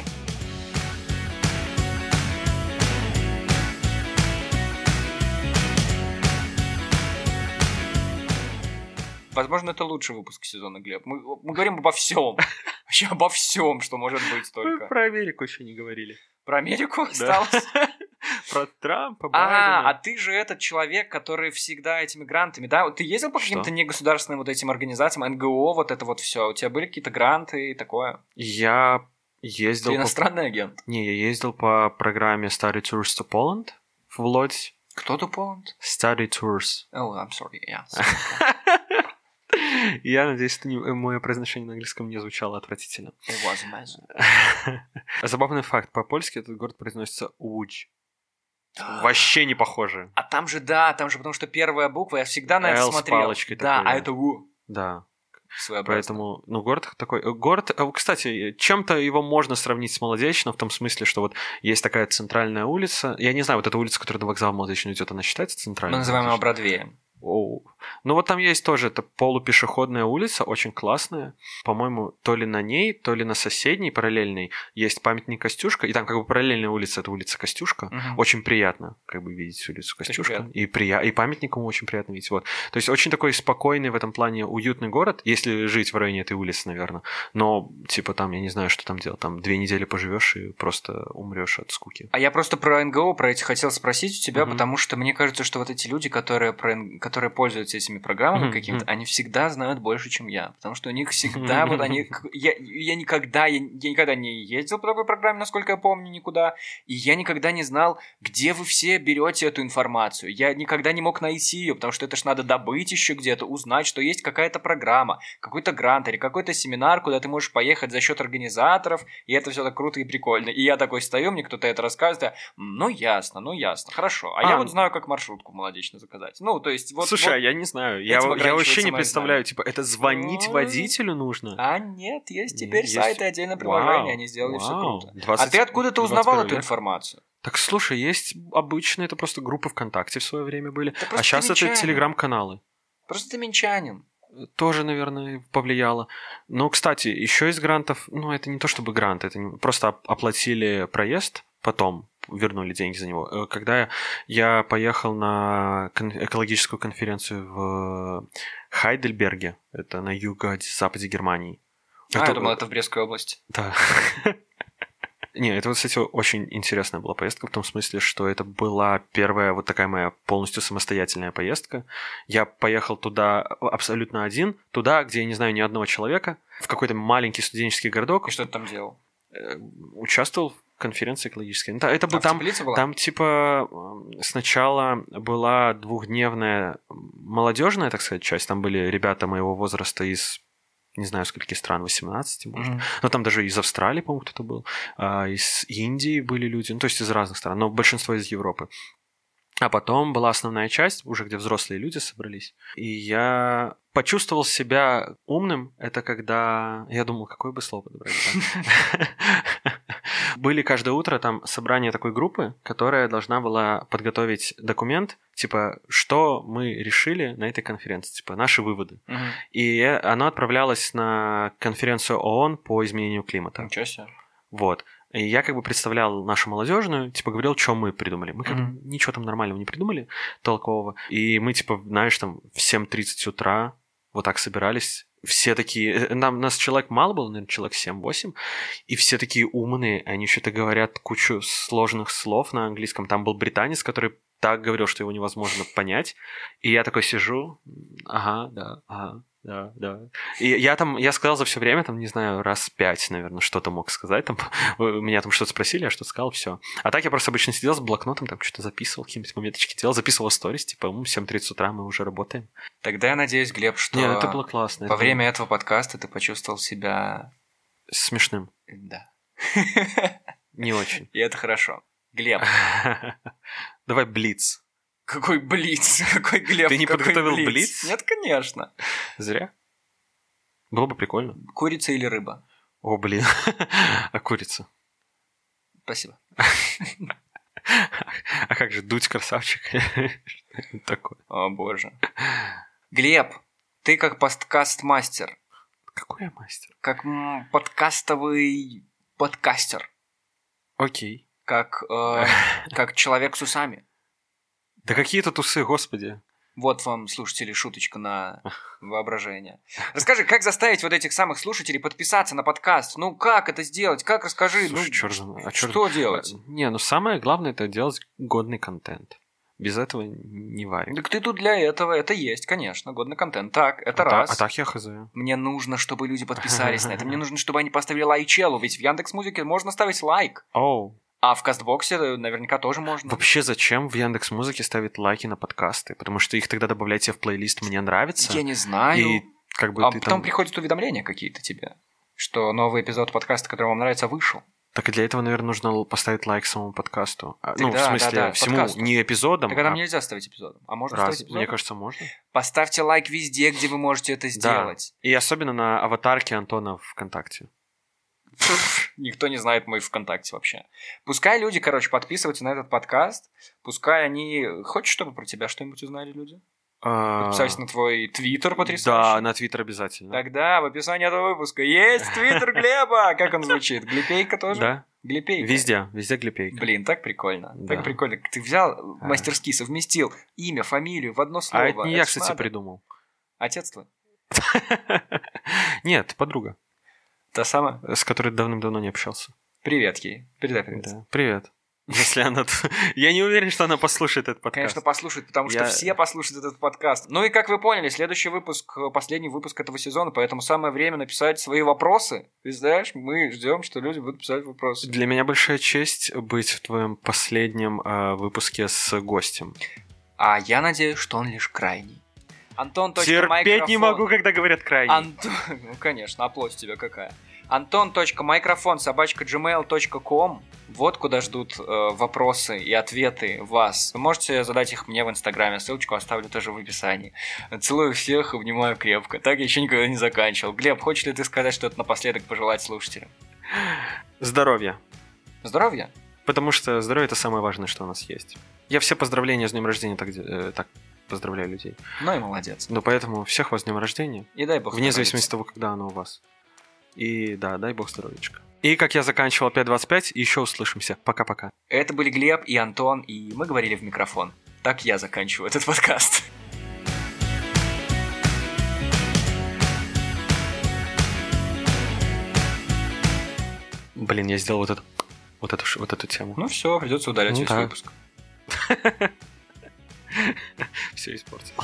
B: Возможно, это лучший выпуск сезона, Глеб. Мы, мы говорим обо всем. [laughs] Вообще обо всем, что может быть
A: Мы
B: только.
A: про Америку еще не говорили.
B: Про Америку
A: Да.
B: осталось? [laughs]
A: Про Трампа,
B: А, а
A: Байдена.
B: ты же этот человек, который всегда этими грантами, да? Ты ездил по каким-то негосударственным вот этим организациям, НГО, вот это вот все. У тебя были какие-то гранты и такое?
A: Я ездил...
B: Ты
A: по-
B: иностранный агент.
A: Не, я ездил по программе Study Tours to Poland в Лодзь.
B: Кто то Поланд?
A: Study Tours.
B: Oh, I'm sorry, yeah. [laughs]
A: Я надеюсь, что не- мое произношение на английском не звучало отвратительно. [laughs] Забавный факт. По-польски этот город произносится Удж. Вообще не похоже.
B: А там же, да, там же, потому что первая буква, я всегда на это
A: L
B: смотрел. да,
A: такой,
B: а это У.
A: Да. Поэтому, ну, город такой... э, Город, э, кстати, чем-то его можно сравнить с Молодечным, в том смысле, что вот есть такая центральная улица. Я не знаю, вот эта улица, которая до вокзала Молодечный идет, она считается
B: Мы
A: центральной?
B: называем его Бродвеем.
A: Оу. Ну вот там есть тоже, это полупешеходная улица, очень классная. По-моему, то ли на ней, то ли на соседней, параллельной, есть памятник Костюшка. И там как бы параллельная улица, это улица Костюшка.
B: Мгм.
A: Очень приятно, как бы, видеть улицу Костюшка. И, прия... и памятником очень приятно видеть. Вот. То есть очень такой спокойный в этом плане уютный город, если жить в районе этой улицы, наверное. Но, типа, там, я не знаю, что там делать. Там две недели поживешь и просто умрешь от скуки.
B: А я просто про НГО, про эти хотел спросить у тебя,
A: Мгм.
B: потому что мне кажется, что вот эти люди, которые, про, которые пользуются пользуются этими программами
A: Мгм,
B: какими-то, они всегда знают больше, чем я. Потому что у них всегда вот они... Я, я никогда, я, я никогда не ездил по такой программе, насколько я помню, никуда. И я никогда не знал, где вы все берете эту информацию. Я никогда не мог найти ее, потому что это ж надо добыть еще где-то, узнать, что есть какая-то программа, какой-то грант или какой-то семинар, куда ты можешь поехать за счет организаторов, и это все так круто и прикольно. И я такой стою, мне кто-то это рассказывает, я, «М, ну ясно, ну ясно, хорошо. А, я
A: А,
B: вот знаю, как маршрутку молодечно заказать. Ну, то есть вот...
A: Слушай,
B: вот-
A: а я не знаю. Я, я вообще не представляю, типа, это звонить
B: Ну,
A: водителю нужно?
B: А нет, есть теперь
A: есть.
B: сайты, отдельное приложение,
A: Вау,
B: они сделали все
A: вау.
B: круто.
A: 20
B: а ты откуда-то узнавал
A: 21
B: эту информацию?
A: Так слушай, есть обычные, это просто группы ВКонтакте в свое время были.
B: просто
A: А сейчас это телеграм-каналы.
B: Просто ты минчанин.
A: Тоже, наверное, повлияло. Но, кстати, еще из грантов, ну, это не то чтобы грант, это не- просто оп- оплатили проезд, потом вернули деньги за него. Э, Когда я, поехал на экологическую конференцию в Хайдельберге, это на юго-западе Германии.
B: А, я думал, это в Брестской области.
A: Да. [laughs] Не, это, кстати, очень интересная была поездка в том смысле, что это была первая вот такая моя полностью самостоятельная поездка. Я поехал туда абсолютно один, туда, где я не знаю ни одного человека, в какой-то маленький студенческий городок.
B: И что ты там делал?
A: Э, Участвовал в конференции экологической. Ну, Это был
B: А
A: там,
B: была?
A: там типа сначала была двухдневная молодежная, так сказать, часть. Там были ребята моего возраста из не знаю, скольких стран, 18, может.
B: Мгм.
A: Но там даже из Австралии, по-моему, кто-то был. а, из Индии были люди. Ну, то есть из разных стран, но большинство из Европы. А потом была основная часть, уже где взрослые люди собрались. И я почувствовал себя умным. Это когда... Я думал, какое бы слово подобрать. да? [laughs] Были каждое утро там собрание такой группы, которая должна была подготовить документ, типа, что мы решили на этой конференции, типа, наши выводы.
B: Мгм.
A: И оно отправлялось на конференцию ООН по изменению климата.
B: Ничего себе.
A: Вот. И я как бы представлял нашу молодежную, типа говорил, что мы придумали. Мы как бы
B: Мгм.
A: ничего там нормального не придумали, толкового. И мы, типа, знаешь, там в 7.30 утра вот так собирались. Все такие... э, Нам, нас человек мало было, наверное, человек 7-8. И все такие умные. Они что-то говорят кучу сложных слов на английском. Там был британец, который так говорил, что его невозможно понять. И я такой сижу, ага, да, ага, да, да. И я там, я сказал за все время, там, не знаю, раз пять, наверное, что-то мог сказать. Там, [laughs] меня там что-то спросили, я что-то сказал, все. А так я просто обычно сидел с блокнотом, там что-то записывал, какие-нибудь мометочки делал, записывал сторис, типа, м, 7.30 утра мы уже работаем.
B: Тогда я надеюсь, Глеб, что
A: Не, это было классно.
B: во
A: это
B: время этого подкаста ты почувствовал себя...
A: Смешным.
B: Да.
A: Не очень. [laughs]
B: И это хорошо. Глеб, [laughs]
A: Давай блиц.
B: Какой блиц, [laughs] какой Глеб,
A: Ты не
B: какой
A: подготовил блиц?
B: Нет, конечно.
A: Зря. Было бы прикольно.
B: Курица или рыба?
A: О, блин. [laughs] А курица?
B: Спасибо. [laughs]
A: А как же дуть красавчик? Такое.
B: О, боже. Глеб, ты как подкаст-мастер,
A: Какой я мастер?
B: как подкастовый подкастер,
A: Окей.
B: как, э, как человек с усами.
A: Да какие тут усы, господи.
B: Вот вам, слушатели, шуточка на [laughs] воображение. Расскажи, как заставить вот этих самых слушателей подписаться на подкаст? Ну, как это сделать? Как расскажи?
A: Слушай,
B: ну,
A: знает, а чёрт-
B: что делать?
A: Не, ну самое главное это делать годный контент. Без этого не варим.
B: Так ты тут для этого, это есть, конечно, годный контент. Так, это
A: а, та-
B: раз.
A: а так я хз.
B: Мне нужно, чтобы люди подписались на это. [laughs] Мне нужно, чтобы они поставили лайчелу, ведь в Яндекс Музыке можно ставить лайк.
A: Оу.
B: А в Кастбоксе э, наверняка тоже можно.
A: Вообще зачем в Яндекс Музыке ставить лайки на подкасты? Потому что их тогда добавлять в плейлист «Мне нравится».
B: Я не знаю.
A: И как бы
B: а потом
A: там...
B: приходят уведомления какие-то тебе, что новый эпизод подкаста, который вам нравится, вышел.
A: Так и для этого, наверное, нужно поставить лайк самому подкасту. А, ну,
B: да,
A: в смысле,
B: да, да,
A: всему,
B: подкасту.
A: не эпизодам,
B: Так а там
A: а
B: нельзя ставить эпизодом. А можно
A: раз.
B: ставить эпизодом?
A: Мне кажется, можно.
B: Поставьте лайк везде, где вы можете это сделать.
A: И особенно на аватарке Антона ВКонтакте.
B: Никто не знает мой ВКонтакте вообще. Пускай люди, короче, подписываются на этот подкаст. Пускай они... Хочешь, чтобы про тебя что-нибудь узнали люди?
A: А,
B: Подписались на твой твиттер
A: Да,
B: потрясающий.
A: на Твиттер обязательно.
B: Тогда в описании этого выпуска есть твиттер Глеба. Как он звучит? Глипейка тоже?
A: Да,
B: Глипейка.
A: везде, везде глипейка.
B: Блин, так прикольно.
A: Да.
B: Так прикольно. Ты взял
A: А.
B: мастерски, совместил имя, фамилию в одно слово.
A: А это не я,
B: ж
A: кстати,
B: надо.
A: придумал.
B: Отец твой? [laughs]
A: Нет, подруга,
B: Та самая?
A: с которой давным-давно не общался.
B: Привет ей. Передай привет.
A: Да. Привет. Если она... [laughs] Я не уверен, что она послушает этот подкаст.
B: Конечно, послушает, потому что
A: Я-
B: все послушают этот подкаст. Ну и как вы поняли, следующий выпуск, э, последний выпуск этого сезона, поэтому самое время написать свои вопросы. Ты знаешь, мы ждем, что люди будут писать вопросы.
A: Для меня большая честь быть в твоем последнем э, выпуске с гостем.
B: А я надеюсь, что он лишь крайний. Антон.
A: Терпеть не могу, когда говорят крайне.
B: Антон... [laughs] Ну, конечно, оплоть тебя какая. Антон.майкрофон собачка gmail.com Вот куда ждут э, вопросы и ответы вас. Вы можете задать их мне в Инстаграме. Ссылочку оставлю тоже в описании. Целую всех, обнимаю крепко. Так я еще никогда не заканчивал. Глеб, хочешь ли ты сказать что-то напоследок пожелать слушателям?
A: Здоровья.
B: Здоровья!
A: Потому что здоровье это самое важное, что у нас есть. Я все поздравления с днем рождения так, э, так поздравляю людей.
B: Ну и молодец.
A: Но поэтому всех вас с днем рождения.
B: И дай бог
A: Вне зависимости от того, когда оно у вас. И да, дай бог здоровечка. И как я заканчивал 5.25, еще услышимся. Пока-пока.
B: Это были Глеб и Антон, и мы говорили в микрофон. Так я заканчиваю этот подкаст.
A: Блин, я сделал вот эту, вот эту, вот эту тему.
B: Ну все, придется удалять
A: Ну
B: весь
A: да.
B: выпуск. [laughs]
A: все испортил.